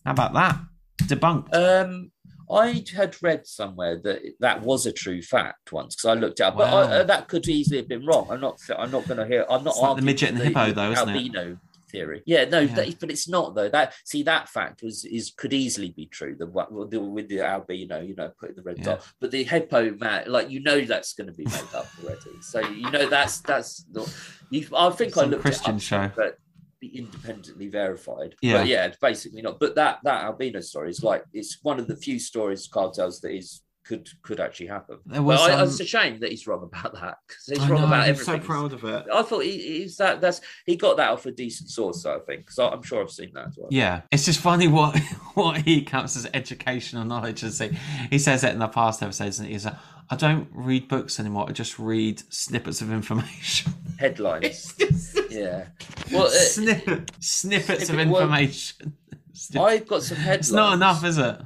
How about that? Debunked. Um, I had read somewhere that that was a true fact once because I looked it up, but I, uh, that could easily have been wrong. I'm not. I'm not going to hear. I'm not. Like the midget and for the hippo though, isn't it? albino theory. Yeah, no, Yeah. That, but it's not though. That see that fact was is could easily be true. The the, with the albino, you know, put the red Yeah. dot, but the hippo man, like you know, that's going to be made up already. So you know that's that's not. You, I think I Some looked Christian it show. but be independently verified. Yeah. but yeah, it's basically not. But that that albino story is like it's one of the few stories Karl tells that is could could actually happen. There was, Well, I, um, it's a shame that he's wrong about that because he's I wrong know, about I'm everything. so proud of it. I thought he, he's that. That's he got that off a decent source, I think. Because I'm sure I've seen that as well. Yeah, it's just funny what what he counts as educational knowledge. And see, he says it in the past episodes, and he's like, "I don't read books anymore. I just read snippets of information." Headlines. Yeah. Well, uh, Snip- snippets of snippet- well, information. Snip- I've got some headlines. it's not enough, is it?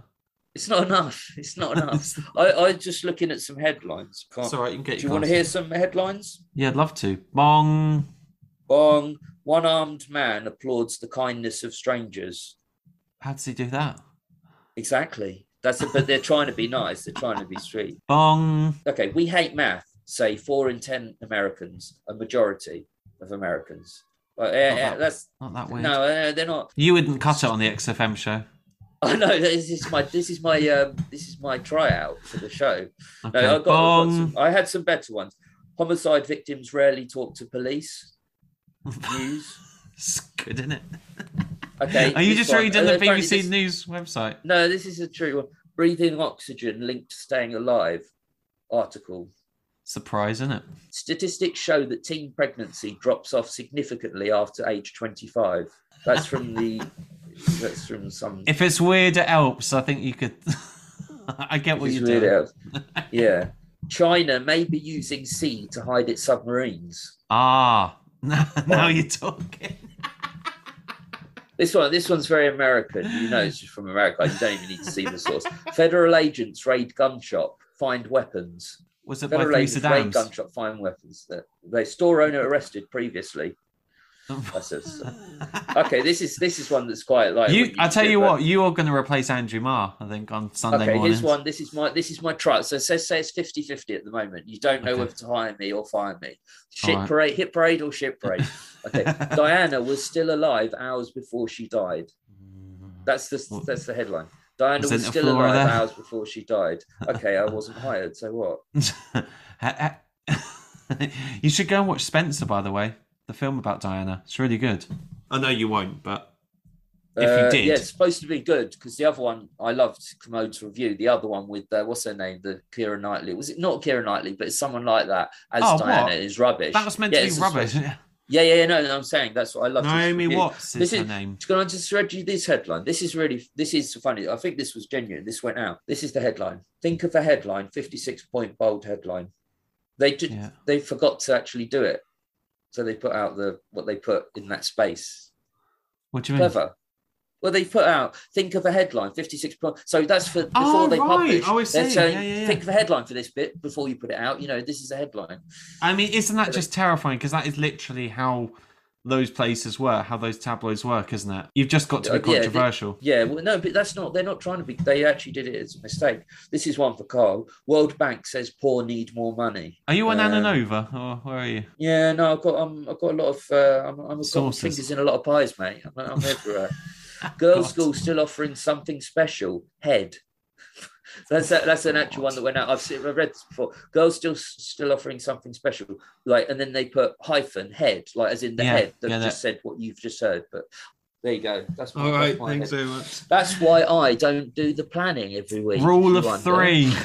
It's not enough. It's not enough. I I just looking at some headlines. Can't, It's all right. You can get. do you want to hear some headlines? Yeah, I'd love to. Bong. Bong. One armed man applauds the kindness of strangers. How does he do that? Exactly. That's it. But they're trying to be nice. They're trying to be sweet. Bong. Okay. We hate math. Say four in ten Americans, a majority of Americans. Uh, uh, that- that's Not that weird. no, uh, they're not. You wouldn't cut it on the XFM show. I know this is my this is my um this is my tryout for the show. Okay. No, I got, I, got some, I had some better ones. Homicide victims rarely talk to police. News. It's good, isn't it? Okay. Are you just one. reading Uh, the BBC this- News website? No, this is a true one. Breathing oxygen linked to staying alive. Article. Surprise, isn't it? Statistics show that teen pregnancy drops off significantly after age 25. That's from the. That's from some. If it's weird, it helps. I think you could. I get what you're doing. yeah. China may be using sea to hide its submarines. Ah, now, now you're talking. This one, this one's very American. You know, it's just from America. You don't even need to see the source. Federal agents raid gun shop, find weapons. Was it by Federal agents raid gun shop, find weapons. That they store owner arrested previously. That's a, okay, this is this is one that's quite like. you, what I tell did, you but- what, you are going to replace Andrew Marr, I think, on Sunday Okay, morning. here's one. This is my this is my trial. So say, say it's 50-50 at the moment. You don't know Okay. whether to hire me or fire me. Shit Alright. parade, hit parade or shit parade. Okay. Diana was still alive hours before she died. That's the What? that's the headline. Diana Was was, still alive there? hours before she died. Okay, I wasn't hired. So what? Ha- ha- you should go and watch Spencer, by the way, the film about Diana. It's really good. I know you won't, but if you Uh, did, yeah, it's supposed to be good because the other one I loved Kermode's review. The other one with uh, what's her name, the Keira Knightley. Was it not Keira Knightley, but it's someone like that as Oh, Diana what? is rubbish. that was meant Yeah, to be just- rubbish. Yeah, yeah, yeah. No, no, I'm saying that's what I love. Naomi Watts is This her is- name. Can I just read you this headline? This is really, this is funny. I think this was genuine. This went out. This is the headline. Think of a headline, 56 point bold headline. They did, Yeah. they forgot to actually do it. So they put out the, what they put in that space. What do you mean? Well, they put out, think of a headline, 56 point. So that's for oh, before Oh, they right. publish. Oh, I They're see. saying, Yeah, yeah, yeah. think of a headline for this bit before you put it out. You know, this is a headline. I mean, isn't that But just terrifying? Because that is literally how those places work, how those tabloids work, isn't it? You've just got to be Uh, yeah, they- controversial. Yeah, well, no, but that's not. They're not trying to be. They actually did it as a mistake. This is one for Karl. World Bank says poor need more money. Are you on Um, Ananova, or where are you? Yeah, no, I've got. Um, I've got a lot of. Uh, I'm, I'm got fingers in a lot of pies, mate. I'm, I'm everywhere. Girls' God. school still offering something special. Head. That's a, that's an actual one that went out. I've seen, I've read this before. Girls still still offering something special, like, and then they put hyphen head, like as in the Yeah, head that yeah, just said what you've just heard. But there you go. That's my, All right, that's my thanks head. very much. That's why I don't do the planning every week. Rule of wonder. three.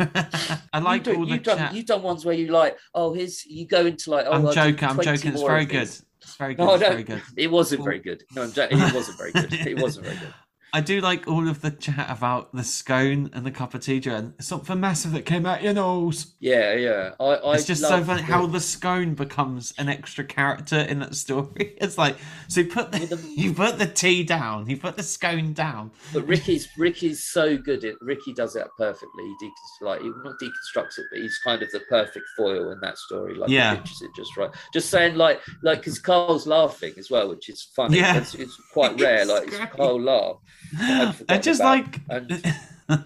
I like all the you've done chat. you've done ones where you like, oh, here's you go into like, oh, I'm I'll joking. I'm joking. It's very good. It's very good. No, it's very good. It wasn't very good. No, I'm joking. It wasn't very good. It wasn't very good. I do like all of the chat about the scone and the cup of tea, and something massive that came out your nose. Yeah, yeah. I, I It's just so funny the- how the scone becomes an extra character in that story. It's like so you put the, the- you put the tea down, you put the scone down. But Ricky's Ricky's so good at Ricky does that perfectly. He decon- like he not deconstructs it, but he's kind of the perfect foil in that story. Like Yeah. he pitches it just right. Just saying like like because Karl's laughing as well, which is funny. Yeah. It's, it's quite rare. Like it's It's. Karl laugh. I just about- like and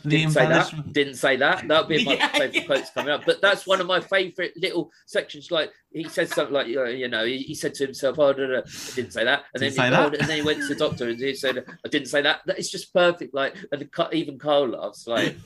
Didn't say that. Didn't say that. That'll be my Yeah, favourite yeah. quotes coming up. But that's one of my favourite little sections. Like he said something like, you know, he, he said to himself, "Oh, no, no, I didn't say that," and Didn't then he, that. and then he went to the doctor and he said, "I didn't say that." That- It's just perfect. Like, and even Karl laughs. Like,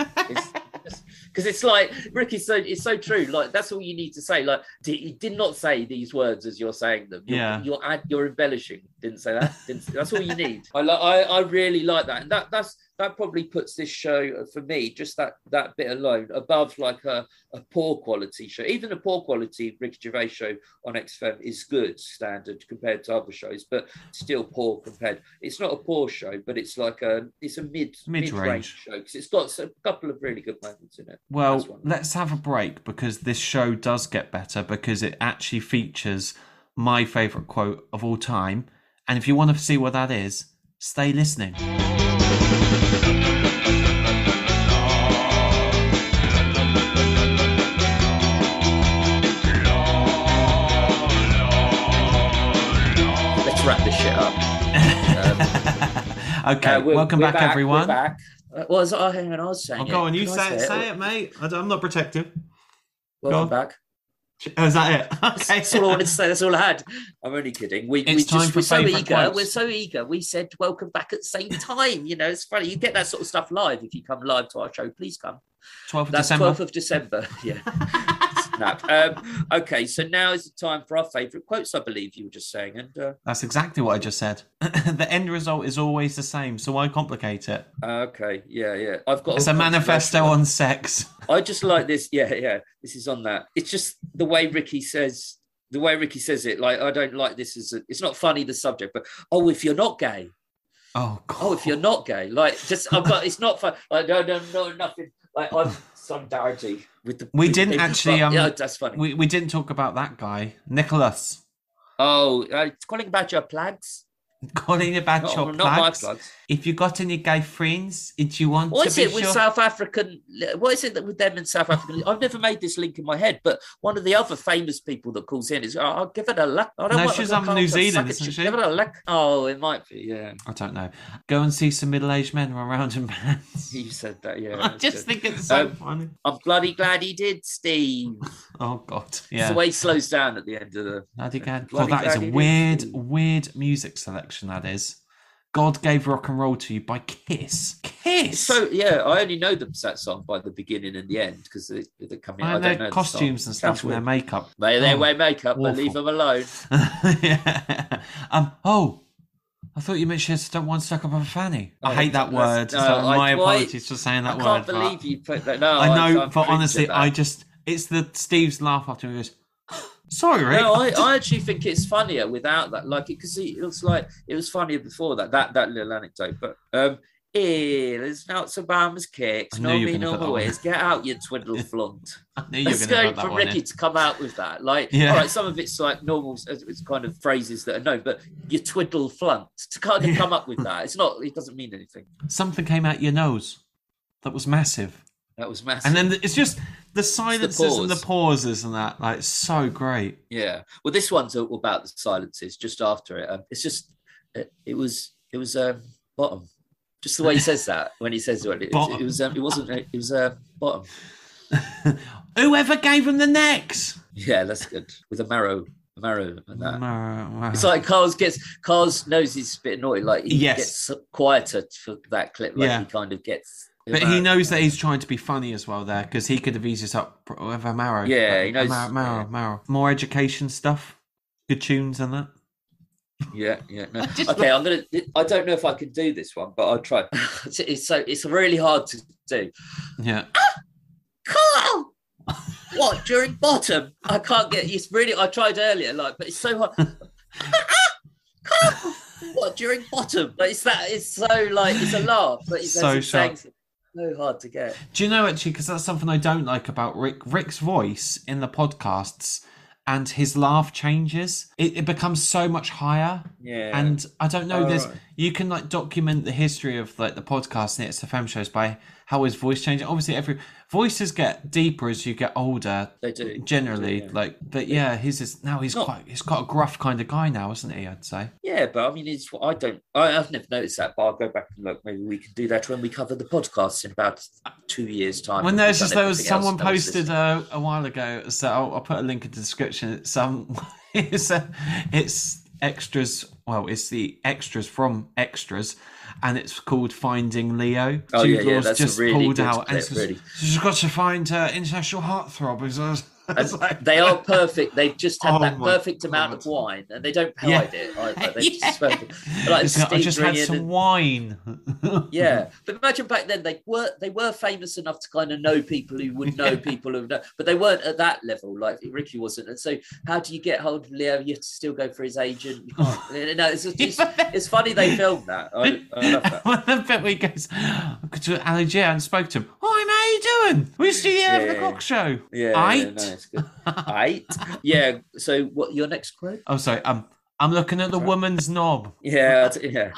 because it's like Ricky's so it's so true. Like that's all you need to say. Like d- he did not say these words as you're saying them. You're, Yeah. you're add, you're embellishing. Didn't say that. Didn't, that's all you need. I like I, I really like that, and that that's that probably puts this show uh, for me just that that bit alone above like a, a poor quality show. Even a poor quality Ricky Gervais show on XFM is good standard compared to other shows, but still poor compared. It's not a poor show, but it's like a it's a mid Mid-range. mid-range show because it's got a couple of really good moments in it. Well, let's have a break because this show does get better because it actually features my favourite quote of all time. And if you want to see what that is, stay listening. Let's wrap this shit up. okay, Uh, welcome we're back, everyone. We're back. Uh, well, was I hang on, I was saying. Oh, go on, you Can say it, say it, mate. I don't- I'm not protective. Welcome on. back. Oh, is that it? That's, Okay. that's all I wanted to say. That's all I had. I'm only kidding. We, It's we time just for we're so eager. quotes. We're so eager. We said welcome back at the same time. You know, it's funny. You get that sort of stuff live if you come live to our show. Please come. 12th of That's December. 12th of December. Yeah. Um, okay, so now is the time for our favourite quotes. I believe you were just saying, and uh, That's exactly what I just said. the end result is always the same, so why complicate it? okay, yeah, yeah. I've got It's a manifesto on sex. I just like this. Yeah, yeah. This is on that. It's just the way Ricky says the way Ricky says it. Like I don't like this as a, it's not funny the subject, but oh, if you're not gay, Oh, God. oh, if you're not gay, like just I've got it's not fun. Like no, no, no, nothing. Like I'm solidarity with the. We with didn't people, actually, um, yeah, that's funny. we, we didn't talk about that guy, Nicholas. oh, uh, calling about your plugs. Calling about Not, your not plugs. plugs. If you got any gay friends, if you want What is it with sure- South African? What is it that with them in South African? I've never made this link in my head, but one of the other famous people that calls in is, oh, I'll give it a look. I don't No, want she's from New Zealand, isn't she? Give it a look. Oh, it might be. Yeah, I don't know. Go and see some middle-aged men around in bands. you said that. Yeah, I just good. think it's so Um, funny. I'm bloody glad he did, Steve. Oh God, It's yeah. the way he slows down at the end of the. Bloody God. Bloody God, that is a weird, weird music selection. That is. God gave rock and roll to you by Kiss. Kiss. So yeah, I only know them that song by the beginning and the end because they, they come in. I, their know the costumes song. and stuff and their makeup. They they Oh, wear makeup, but leave them alone. yeah. Um. Oh, I thought you meant she has one stuck up her fanny. I Oh, hate that word. no, so I- my why- apologies for saying that I word. I can't believe you put that. No, I know, I'm but honestly. I just it's the Steve's laugh after he goes. Sorry, Rick. No, I, I actually think it's funnier without that. Like, because it, was like it was funnier before that. That that little anecdote. But um, here, there's not Obama's kicks. I No me, no ways. Get out, you twiddle flunt. I knew you were Let's going to go put that from one Ricky in. to come out with that. Like, Yeah. all right, some of it's like normal, it's kind of phrases that are known, but you twiddle flunt to kind of Yeah. come up with that. It's not. It doesn't mean anything. Something came out your nose that was massive, That was massive. and then it's just the silences and the pauses and that. Like, it's so great. Yeah. Well, this one's about the silences just after it. Um, it's just, it, it was, it was um, bottom. Just the way he says that when he says it, it, it was, um, it wasn't, it was uh, bottom. Whoever gave him the necks? Yeah, that's good with a marrow, marrow and that. No, It's like Karl's gets Karl's knows he's a bit naughty. Like he Yes. gets quieter for that clip. Like Yeah. he kind of gets. But he knows that he's trying to be funny as well there because he could have eased this up with a marrow. Yeah, he knows- Marrow, marrow, yeah. marrow. More education stuff, good tunes and that. Yeah, yeah. No. Okay, I'm gonna. I don't know if I can do this one, but I'll try. it's, it's so it's really hard to do. Yeah. Ah! Karl! what during bottom? I can't get. It's really. I tried earlier, like, but it's so hard. Karl! What during bottom? But it's that. It's so like it's a laugh, but it's So so saying sharp. So hard to get. Do you know actually? Because that's something I don't like about Rick. Rick's voice in the podcasts and his laugh changes. It, it becomes so much higher. Yeah. And I don't know. Oh, There's right. you can like document the history of like the podcast and its the FM shows by how his voice changes. Obviously, every voices get deeper as you get older. They do generally, They do, yeah. like, but yeah, he's just now he's Not- quite he's got a gruff kind of guy now, isn't he? I'd say. Yeah, but I mean, it's I don't. I, I've never noticed that, but I'll go back and look. Maybe we can do that when we cover the podcast in about two years' time. When there's just there was someone posted listed. uh, a while ago, so I'll, I'll put a link in the description. It's um, it's uh, it's extras. Well, it's the extras from extras, and it's called Finding Leo. Oh, Jude yeah, Law's that's a just really pulled out, and clip, it's really. she's got to find uh, international heartthrob. It's, it's And like- they are perfect. They've just had Oh that perfect amount of wine, and they don't Yeah. hide it. Either. They Yeah. just. Like I just had some and- wine. Yeah, but imagine back then they were they were famous enough to kind of know people who would know Yeah. people who know, but they weren't at that level like Ricky wasn't. And so, how do you get hold of Leo? You have to still go for his agent. You can't. no, it's, just, it's, funny they filmed that. I, I love that. When the bit where he goes to Ali G and spoke to him. Hi, mate, how you doing? We see you over the Yeah. cock show. Yeah, yeah, no, it's good. Eight. Yeah. So, what your next quote? Oh, sorry. Um, I'm looking at the woman's knob. Yeah, yeah.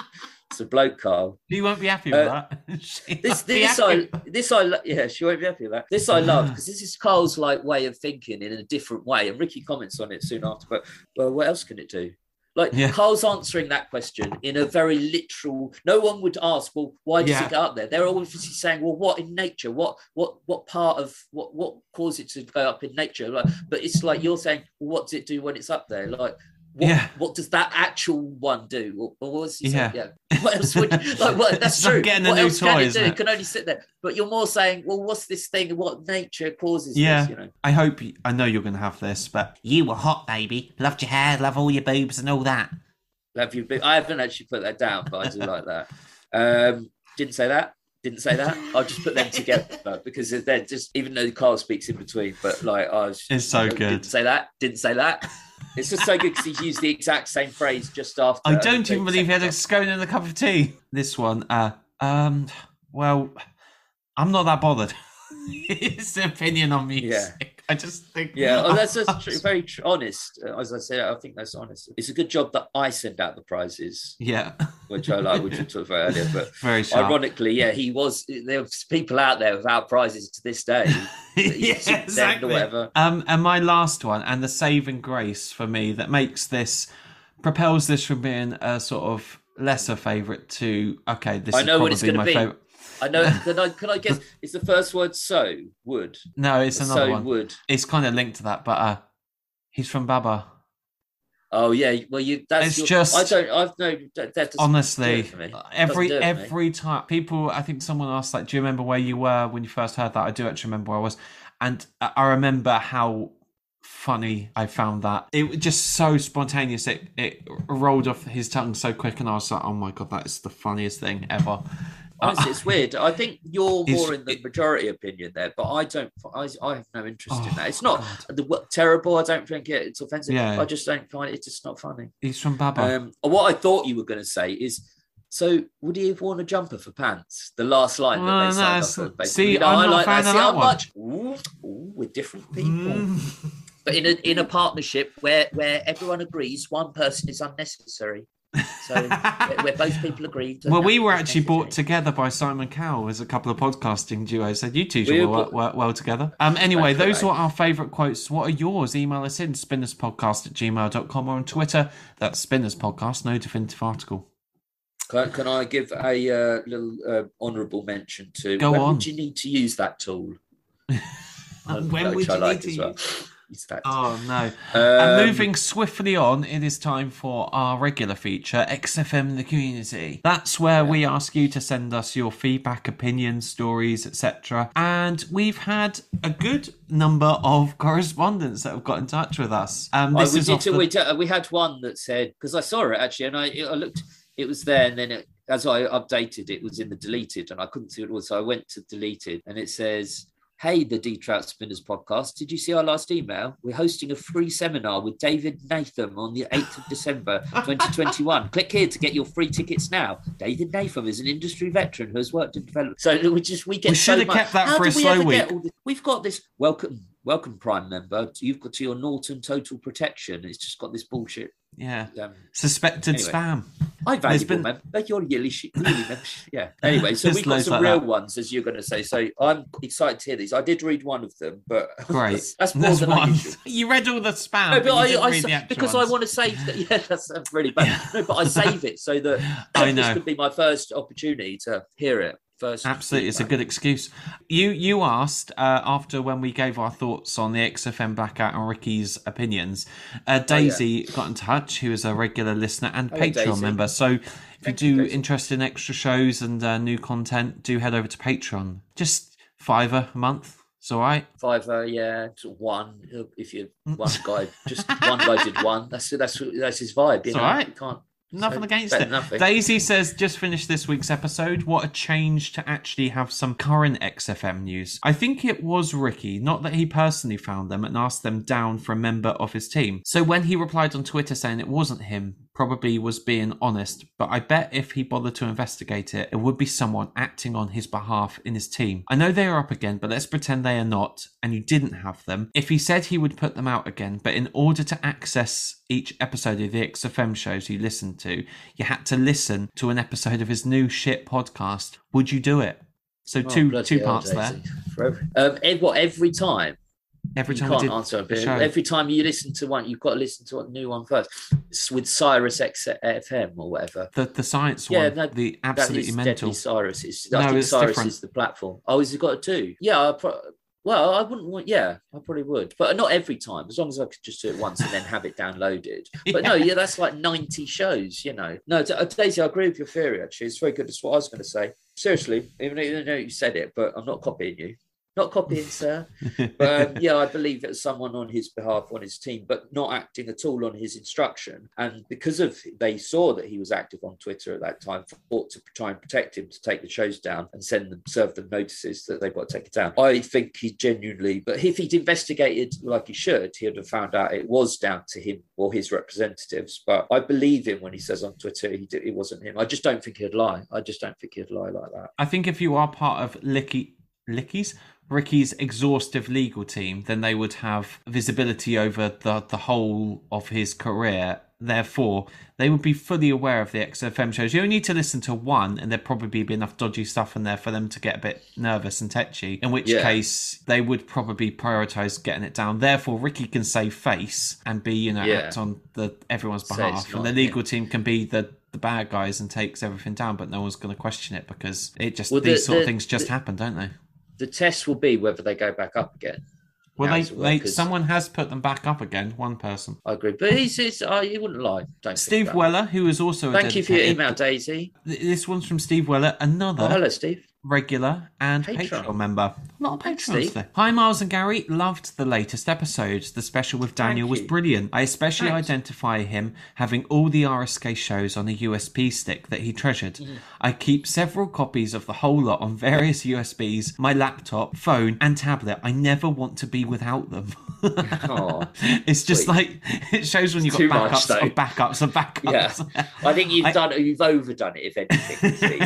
It's a bloke, Karl. You won't be happy with Uh, that. This, this. I, this I, yeah, she won't be happy with that. This I love because this is Karl's like way of thinking in a different way, and Ricky comments on it soon after. But well, what else can it do? Like Yeah. Karl's answering that question in a very literal. No one would ask, well, why does Yeah. it go up there? They're obviously saying, well, what in nature? What what what part of what what caused it to go up in nature? Like, but it's like you're saying, well, what does it do when it's up there? Like. What, Yeah. what does that actual one do? Or, or what was he saying? Yeah. Yeah. What else would you, like? What, that's true. getting what new else can toy, it isn't do? it? It can only sit there. But you're more saying, well, what's this thing? What nature causes Yeah. this? You know. I hope you, I know you're going to have this, but you were hot, baby. Loved your hair, love all your boobs and all that. Have you been? I haven't actually put that down, but I do like that. Um, didn't say that. Didn't say that. I'll just put them together because they're just. Even though Karl speaks in between, but like I was. It's so good. Didn't say that. Didn't say that. It's just so good because he's used the exact same phrase just after. I don't even believe he had a scone and a cup of tea. This one, uh, um, well, I'm not that bothered. His opinion on music. I just think. Yeah, oh, that's just tr- very tr- honest. Uh, As I said, I think that's honest. It's a good job that I send out the prizes, Yeah, which I like, which we talked about earlier. But very sharp. ironically, yeah, he was. There was people out there without prizes to this day. yeah, exactly. whatever. Um, and my last one, and the saving grace for me that makes this, propels this from being a sort of lesser favourite to okay, this I is know what it's probably my be. favourite. I know. Can I? Can I guess? Is the first word so wood? No, it's another so one. wood. It's kind of linked to that, but uh, he's from Baba. Oh yeah. Well, you. That's It's your, just- I don't. I've no. That, that Honestly, it for me. every do it for me. every time people, I think someone asked like, "Do you remember where you were when you first heard that?" I do actually remember where I was, and I I remember how funny I found that. It was just so spontaneous. It it rolled off his tongue so quick, and I was like, "Oh my god, that is the funniest thing ever." Honestly, it's weird. I think you're more in the majority opinion there, but I don't. I, I have no interest in Oh, that. It's not God. the terrible. I don't think it, it's offensive. Yeah. I just don't find it. It's just not funny. He's from Baba. Um, what I thought you were going to say is, so would he have worn a jumper for pants? The last line that Well, they no, signed off. see, You know, I'm not like fan that. of See that how one. much? Ooh, ooh, with different people. Mm. But in a in a partnership where where everyone agrees one person is unnecessary. So where, where both people agreed. that Well, we were is actually brought together by Simon Cowell as a couple of podcasting duos. Said you two We should were work, work well together. Um, anyway, That's those right. were our favourite quotes. What are yours? Email us in spinnerspodcast at gmail.com or on Twitter. That's Spinners Podcast, no definitive article. Can, can I give a uh, little uh, honourable mention to? Go when on. would you need to use that tool? And when Which would I you like need as to well. use- Oh, no. Um, and moving swiftly on, it is time for our regular feature, XFM the Community. That's where we ask you to send us your feedback, opinions, stories, etc. And we've had a good number of correspondents that have got in touch with us. Um, Oh, this we, is did, the- we, did- we had one that said because I saw it actually, and I, I looked, it was there, and then it, as I updated, it was in the deleted, and I couldn't see what it was, so I went to deleted, and it says. Hey, the De Trout Spinners podcast. Did you see our last email? We're hosting a free seminar with David Natham on the 8th of December 2021. Click here to get your free tickets now. David Natham is an industry veteran who has worked in development. So we just we get We should so have much- kept that How for a we slow week. We've got this welcome welcome prime member. You've got to your Norton Total Protection. It's just got this bullshit. Yeah. Um, Suspected Anyway. spam. I valuable been- man. Like your yearly, sh- yearly. Yeah. Anyway, so we've got some like real that. ones, as you're going to say. So I'm excited to hear these. I did read one of them, but Great. that's more That's than one. You read all the spam, No, but, but I, I read sa- the actual because ones. I want to save. That, yeah, that's, really bad. No, but I save it so that I this know. could be my first opportunity to hear it first. Absolutely, it's a good excuse. You you asked uh, after when we gave our thoughts on the XFM blackout and Ricky's opinions. Uh, Daisy got in touch, who is a regular listener and Hello, Patreon member. So if Thank you do Daisy. interested in extra shows and uh, new content, do head over to Patreon. Just fiver a month. It's all right. Fiver, yeah, one. If you one guy, just one guy did one. That's that's that's his vibe. You It's know, all right. you can't. Nothing so against it. Nothing. Daisy says, just finished this week's episode. What a change to actually have some current XFM news. I think it was Ricky, not that he personally found them and asked them down for a member of his team. So when he replied on Twitter saying it wasn't him, probably was being honest, but I bet if he bothered to investigate it, it would be someone acting on his behalf in his team. I know they are up again, but let's pretend they are not, and you didn't have them. If he said he would put them out again, but in order to access each episode of the XFM shows you listened to, you had to listen to an episode of his new shit podcast, would you do it? So Oh, two two parts there. Um, what every time Every you time can't answer a bit. Every time you listen to one, you've got to listen to a new one first. It's with Sirius X FM or whatever. the the science Yeah, one, no, the absolutely mental. Sirius. It's, No, I think it's Sirius different. is the platform. Oh, has he got a two? Yeah, I pro- well, I wouldn't want. Yeah, I probably would, but not every time. As long as I could just do it once and then have it downloaded. But no, yeah, that's like ninety shows. You know, no, uh, Daisy, I agree with your theory. Actually, it's very good. That's what I was going to say. Seriously, even even though you said it, but I'm not copying you. Not copying, sir. But um, yeah, I believe that someone on his behalf, on his team, but not acting at all on his instruction. And because of they saw that he was active on Twitter at that time, thought to try and protect him to take the shows down and send them, serve them notices that they've got to take it down. I think he genuinely, but if he'd investigated like he should, he would have found out it was down to him or his representatives. But I believe him when he says on Twitter he did, it wasn't him. I just don't think he'd lie. I just don't think he'd lie like that. I think if you are part of Licky Licky's Ricky's exhaustive legal team, then they would have visibility over the the whole of his career. Therefore, they would be fully aware of the XFM shows. You only need to listen to one, and there'd probably be enough dodgy stuff in there for them to get a bit nervous and tetchy. In which Yeah. case, they would probably prioritize getting it down. Therefore, Ricky can save face and be, you know, Yeah. act on the everyone's behalf, and the legal team can be the the bad guys and takes everything down. But no one's going to question it because it just Well, the- these sort of things just the- happen, don't they? The test will be whether they go back up again. Well, they, does it work? they someone has put them back up again. One person, I agree, but he's, he's uh, oh, you wouldn't lie. Don't Steve. Weller, who is also a Thank you for your email, Daisy. This one's from Steve Weller, another Oh, hello, Steve. Regular and Patron. Patreon member. A lot of Patreons today. Hi, Miles and Gary. Loved the latest episode. The special with Daniel was brilliant. I especially Thanks. identify him having all the RSK shows on a USB stick that he treasured. Mm-hmm. I keep several copies of the whole lot on various USBs, my laptop, phone, and tablet. I never want to be without them. Aw, it's just sweet. like it shows when you've got Too much, backups of backups of backups. Yeah. I think you've I- done you've overdone it, if anything,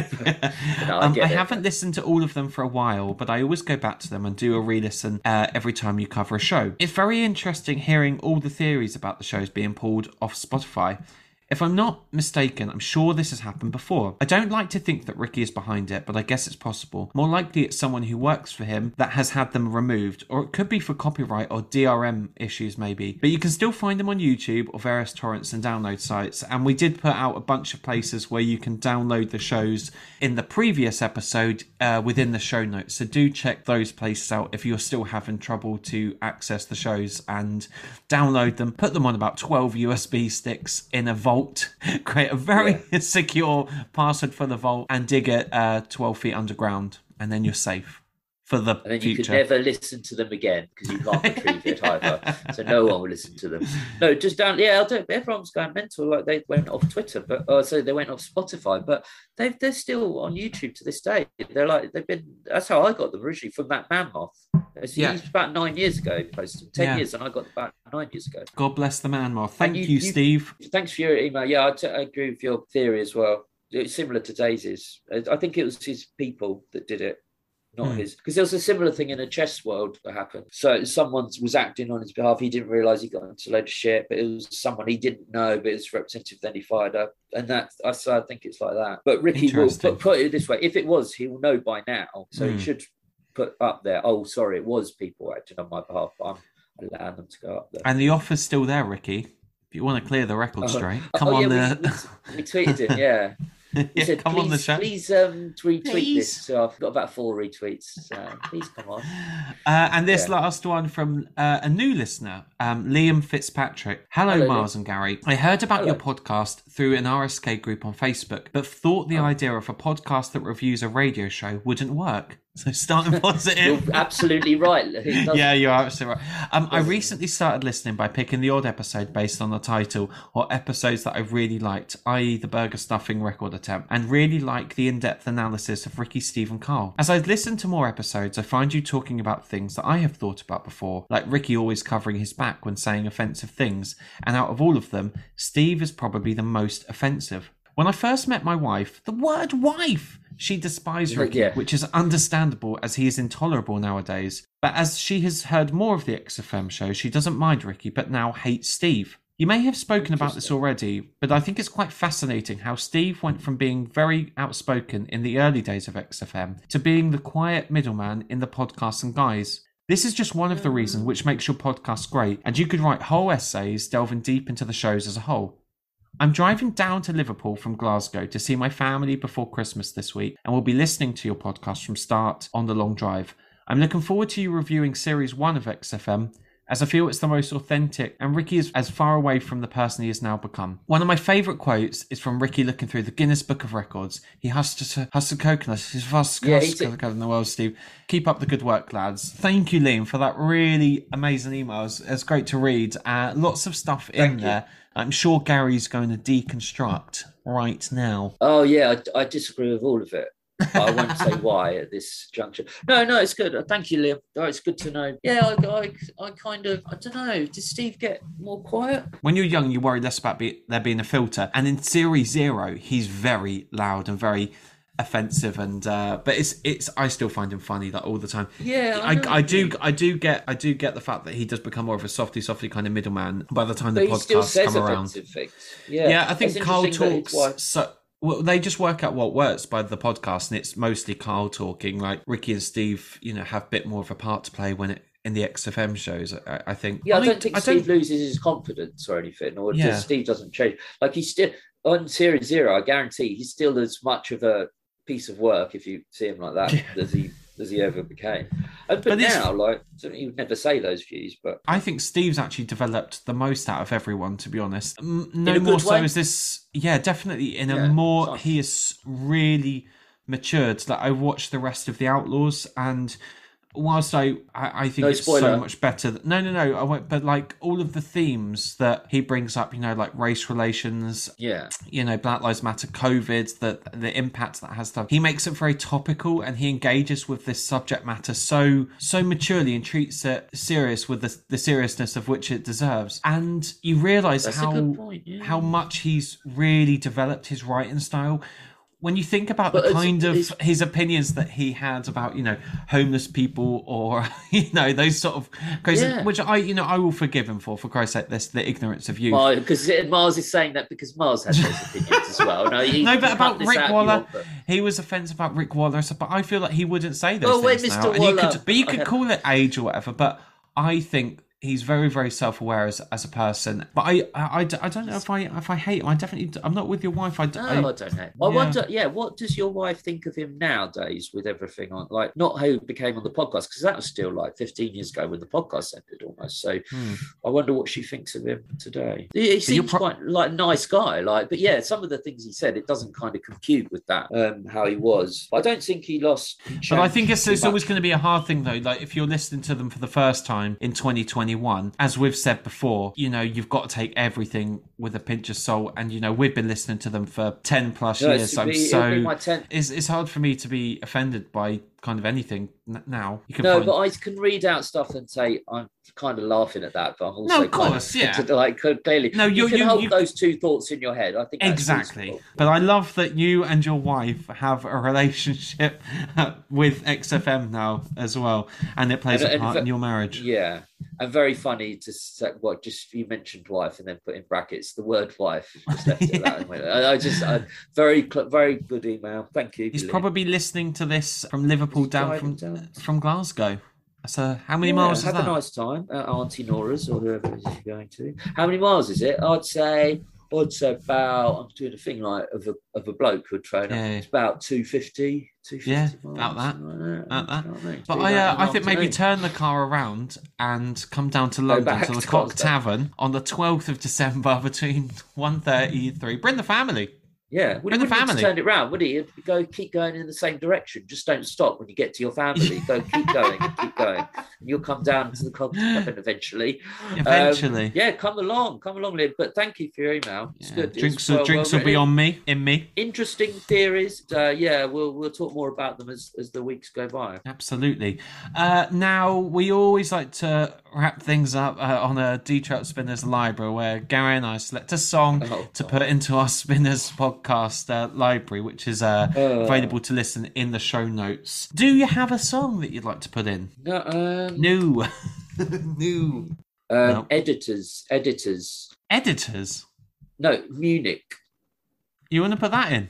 no, I um, I haven't listened to all of them for a while, but I always go back to them and do a re-listen uh, every time you cover a show. It's very interesting hearing all the theories about the shows being pulled off Spotify. If I'm not mistaken, I'm sure this has happened before. I don't like to think that Ricky is behind it, but I guess it's possible. More likely, it's someone who works for him that has had them removed, or it could be for copyright or DRM issues, maybe. But you can still find them on YouTube or various torrents and download sites. And we did put out a bunch of places where you can download the shows in the previous episode uh, within the show notes. So do check those places out if you're still having trouble to access the shows and download them. Put them on about 12 USB sticks in a vault. Create a very secure password for the vault and dig it uh, 12 feet underground. And then you're safe for the and then you future. could never listen to them again because you can't retrieve it either. So no one will listen to them. No, just down. Yeah, I'll do it. Everyone's going mental. Like they went off Twitter, but oh, so they went off Spotify, but they they're still on YouTube to this day. They're like they've been. That's how I got them originally from that man moth. It's Yeah. about nine years ago. he Posted ten Yeah. years, and I got about nine years ago. God bless the man, Moth. Thank you, you- you- Steve. Thanks for your email. Yeah, I, t- I agree with your theory as well. It's similar to Daisy's. I think it was his people that did it. Not Hmm. his. Because there was a similar thing in a chess world that happened. So someone was acting on his behalf. He didn't realize he got into a load of shit, but it was someone he didn't know, but it was representative. Then he fired up, and that I so I think it's like that. But Ricky will put, put it this way: if it was, he will know by now. So Hmm. he should put up there. Oh, sorry, it was people acting on my behalf. But I'm allowing them to go up there. And the offer's still there, Ricky. If you want to clear the record Oh. straight, come oh, on yeah, the we, we, we tweeted it, yeah. He yeah, said, come please, on the show. please um, retweet Please. this. So I've got about four retweets. So please come on. Uh, and this Yeah. last one from uh, a new listener, um, Liam Fitzpatrick. Hello, Hello, Miles and Gary. I heard about your podcast through an RSK group on Facebook, but thought the Oh. idea of a podcast that reviews a radio show wouldn't work. So starting positive. You're absolutely right. Yeah, you're absolutely right. Um, I recently started listening by picking the odd episode based on the title or episodes that I've really liked, i.e., the burger stuffing record attempt, and really like the in depth analysis of Ricky, Steve, and Karl. As I've listened to more episodes, I find you talking about things that I have thought about before, like Ricky always covering his back when saying offensive things, and out of all of them, Steve is probably the most offensive. When I first met my wife, the word wife! She despised Ricky, Yeah. which is understandable as he is intolerable nowadays. But as she has heard more of the XFM show, she doesn't mind Ricky, but now hates Steve. You may have spoken about this already, but I think it's quite fascinating how Steve went from being very outspoken in the early days of XFM to being the quiet middleman in the podcast and guys. This is just one of the reasons mm. which makes your podcast great, and you could write whole essays delving deep into the shows as a whole. I'm driving down to Liverpool from Glasgow to see my family before Christmas this week and will be listening to your podcast from start on the long drive. I'm looking forward to you reviewing series 1 of XFM as I feel it's the most authentic and Ricky is as far away from the person he has now become. One of my favourite quotes is from Ricky looking through the Guinness Book of Records. He has to has to coconut. He's the fastest Yeah, coconut in the world, Steve. Keep up the good work, lads. Thank you, Liam, for that really amazing email. It's, it's great to read. Uh, lots of stuff in you. there. I'm sure Gary's going to deconstruct right now. Oh yeah, I, I disagree with all of it. I won't say why at this juncture. No, no, it's good. Thank you, Liam. Oh, it's good to know. Yeah, I, I, I kind of, I don't know. Did Steve get more quiet? When you're young, you worry less about be- there being a filter. And in Series Zero, he's very loud and very offensive. And uh, but it's it's I still find him funny like all the time. Yeah, I I, I do I do get I do get the fact that he does become more of a softy softy kind of middleman by the time But the podcast come around. things. Yeah, Yeah, I think Karl that talks so. Well, they just work out what works by the podcast, and it's mostly Karl talking. Like Ricky and Steve, you know, have a bit more of a part to play when it in the XFM shows. I, I think. Yeah, I don't think I Steve loses his confidence or anything, or Yeah. just Steve doesn't change. Like he's still on Series Zero. I guarantee he's still as much of a piece of work if you see him like that Yeah. as he as he ever became. And, but, But now, like he would never say those views, but I think Steve's actually developed the most out of everyone, to be honest. No a more so way? is this. Yeah, definitely. In a Yeah, more, nice. he is really matured. Like I watched the rest of the Outlaws, and whilst I, I, I think No it's so much better. th- No, no, no. I won't. But like all of the themes that he brings up, you know, like race relations, yeah, you know, Black Lives Matter, COVID, the the impact that has done. He makes it very topical and he engages with this subject matter so so maturely and treats it serious with the, the seriousness of which it deserves. And you realise how point. Yeah. how much he's really developed his writing style. When you think about But the kind of his opinions that he had about, you know, homeless people or you know those sort of crazy, Yeah. which I, you know, I will forgive him for. For Christ's sake, this the ignorance of you because Mars is saying that because Mars has those opinions as well. No, you, No, but about Rick Waller, want, he was offensive about Rick Waller, but I feel like he wouldn't say those Well, wait, things Mr. now. And you could, but you could call it age or whatever. But I think he's very, very self-aware as, as a person. But I, I, I don't know if I if I hate him. I definitely, i'm not with your wife. I, d- No, I- I, don't know. I yeah. wonder, yeah, what does your wife think of him nowadays with everything on, like, not how he became on the podcast, because that was still like 15 years ago when the podcast ended almost. So Hmm. I wonder what she thinks of him today. He, he seems pro- quite like a nice guy, like, but yeah, some of the things he said, it doesn't kind of compute with that, um, how he was. I don't think he lost. he But I think it's, it's always going to be a hard thing though. Like if you're listening to them for the first time in 2021 2021. As we've said before, you know, you've got to take everything with a pinch of salt. And, you know, we've been listening to them for 10 plus No, years. it'll I'm be- it'll so. 10th. It's, it's hard for me to be offended by kind of anything now. You can No, find- but I can read out stuff and say I'm kind of laughing at that, but I'm also No, of kind course, yeah. like clearly. No, you can you- hold you- those two thoughts in your head. I think Exactly. But I love that you and your wife have a relationship with XFM now as well. And it plays And- a and part fa- in your marriage. Yeah, and very funny to say what just you mentioned wife and then put in brackets the word wife. Just that. I, I just I, very very good email. Thank you. He's Billy. probably listening to this from Liverpool He's down from down. from Glasgow. So how many Yeah, miles is have that? a nice time at Auntie Nora's or whoever it is you're going to. How many miles is it? I'd say I'd say about I'm doing a thing like of a of a bloke who'd train. Yeah. It's about 250, 250 Yeah, miles, about that. like About that. You know I mean? But I, uh, I think maybe turn the car around and come down to London to the Cock Tavern on the 12th of December between 1.30 and 3. Bring the family. Yeah, well, he the family. turned it round, would he? He'd go, keep going in the same direction. Just don't stop when you get to your family. Go, keep going, and keep going, and you'll come down to the Cock Tavern eventually. Um, Eventually. yeah, come along, come along, Liv. But thank you for your email. It's Yeah, good. Drinks, well- drinks well will be on me, in me. interesting theories. Uh, yeah, we'll we'll talk more about them as as the weeks go by. Absolutely. Uh, now, we always like to wrap things up uh, on a De Trout Spinners library where Gary and I select a song Oh, to put into our Spinners podcast uh, library, which is uh, Uh. available to listen in the show notes. Do you have a song that you'd like to put in? No, um, No. no. um, No. editors, editors. Editors. No, Munich. You want to put that in?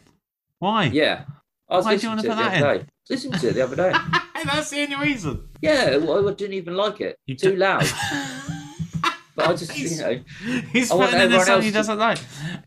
Why? Yeah, I was Why do you listening wanna to put it the that other day. Listen to it the other day. That's the only reason. Yeah, well, I didn't even like it. You Too d- loud. But I just, you He's- know, He's putting in a song he doesn't like.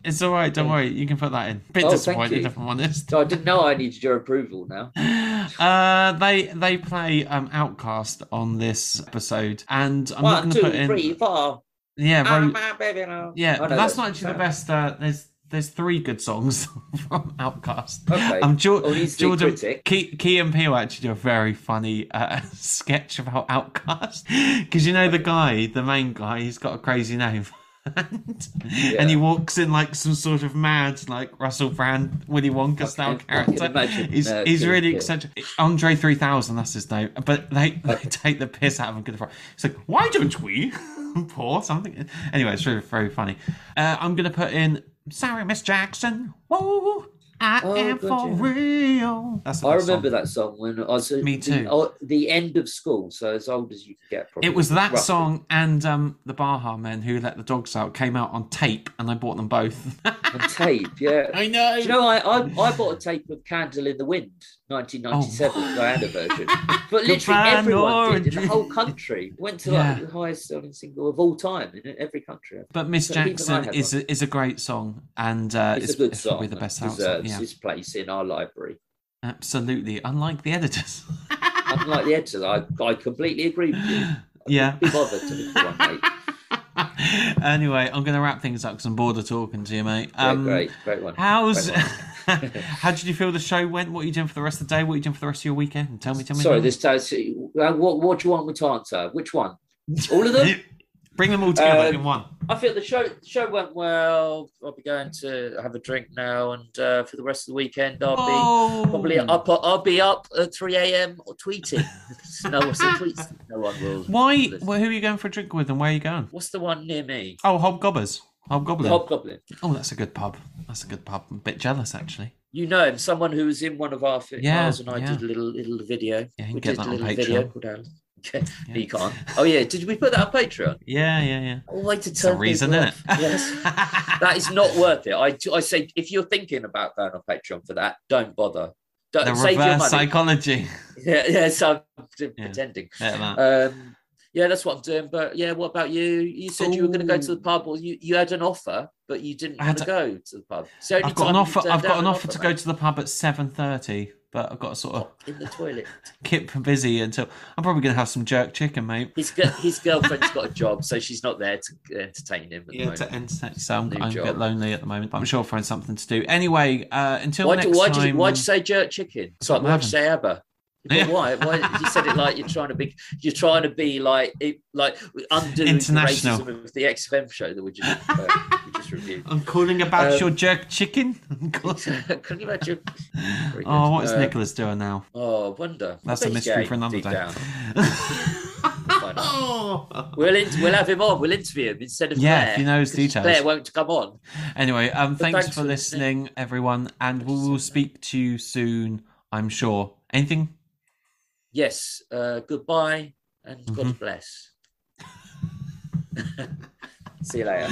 It's all right. Don't worry. You can put that in. Bit Oh, disappointed, if I'm honest. so I didn't know I needed your approval now. Uh, they they play um OutKast on this episode, and I'm not going to put in. three, four. Yeah, Ah, Ro- my baby now. yeah, know that's that not actually the best. Uh, there's there's three good songs from OutKast. Okay. Um, Jor- Oh, Jordan. Key, Key and Peele actually do a very funny uh, sketch about OutKast because you know the guy, the main guy, he's got a crazy name. and, and he walks in like some sort of mad, like Russell Brand, Willy Wonka style character. imagine. He's he's yeah, really yeah. eccentric. Andre three thousand, that's his name. But they, they take the piss out of him. Good for It's like, why don't we pour something? Anyway, it's really very funny. Uh, I'm gonna put in Sorry, Miss Jackson. Whoa, I Oh, am good, for yeah. real. That's I remember song. that song when I was at Me the- too. oh, the end of school, so as old as you could get. Probably, It was that roughly. song and um, the Baha Men who let the dogs out came out on tape, and I bought them both. on tape. Yeah, I know. Do you know, I, I I bought a tape of "Candle in the Wind," 1997 Oh. Diana version, but literally everyone did in the whole country. Went to like the highest selling single of all time in every country. But Miss So Jackson is a, is a great song, and uh, It's, it's, a good song. probably the best house. deserves Yeah, its place in our library. absolutely. Unlike the editors. Unlike the editor, I, I completely agree with you. yeah. Be bothered to for one, mate. anyway, I'm going to wrap things up because I'm bored of talking to you, mate. Yeah, Um, great, great one. How's Great how did you feel the show went? What are you doing for the rest of the day? What are you doing for the rest of your weekend? Tell me, tell me. Sorry, this uh, what what do you want me to answer? Which one? All of them? Bring them all together Um, in one. I feel the show the show went well. I'll be going to have a drink now, and uh, for the rest of the weekend, I'll be Oh. probably up. I'll be up at three a.m. or tweeting. no, what's the tweets? No one will. Why? Well, who are you going for a drink with, and where are you going? What's the one near me? Oh, Hobgobbers. Hobgoblin. Hobgoblin. oh, that's a good pub. That's a good pub. I'm a bit jealous, actually. You know him, someone who was in one of our fi- Yeah, and I yeah. did a little little video. Yeah, you can we get did that a on little video Patreon. called Alan. Okay, Yeah. you can't. Oh yeah, did we put that on Patreon? Yeah, yeah, yeah. Oh, way to turn reason, isn't off. it? Yes. that is not worth it. I, I say if you're thinking about going on Patreon for that, don't bother. Don't the save your reverse money. psychology. Yeah, yeah. So I'm pretending. Yeah, that. Um, yeah, that's what I'm doing. But yeah, what about you? You said you were going to go to the pub, or you, you had an offer, but you didn't want to go to the pub. Only I've got an offer. I've got down an offer to go to the pub at seven thirty, but I've got to sort of in the toilet. keep busy until I'm probably going to have some jerk chicken, mate. His his girlfriend's got a job, so she's not there to entertain him. At the Yeah, moment. to entertain. So I'm, I'm a bit lonely at the moment, but I'm sure I'll find something to do. Anyway, uh, until Why next do, why time. did you, why'd you say jerk chicken? I'm why'd you say ABBA? But why? Why you said it like you're trying to be? You're trying to be like it, like undo International. the racism of the XFM show that we just uh, we just reviewed. I'm calling about Um, your jerk chicken. You imagine? Very good. oh, what is Uh, Nicholas doing now? Oh, I wonder. That's a mystery for another day. down. Why not? Oh. We'll in, we'll have him on. We'll interview him instead of Yeah, Claire. if he knows 'cause details. Claire won't come on. Anyway, um, thanks, thanks for for listening, everyone, and we will speak to you soon. I'm sure. Anything? Yes. Uh, goodbye and Mm-hmm. God bless. See you later.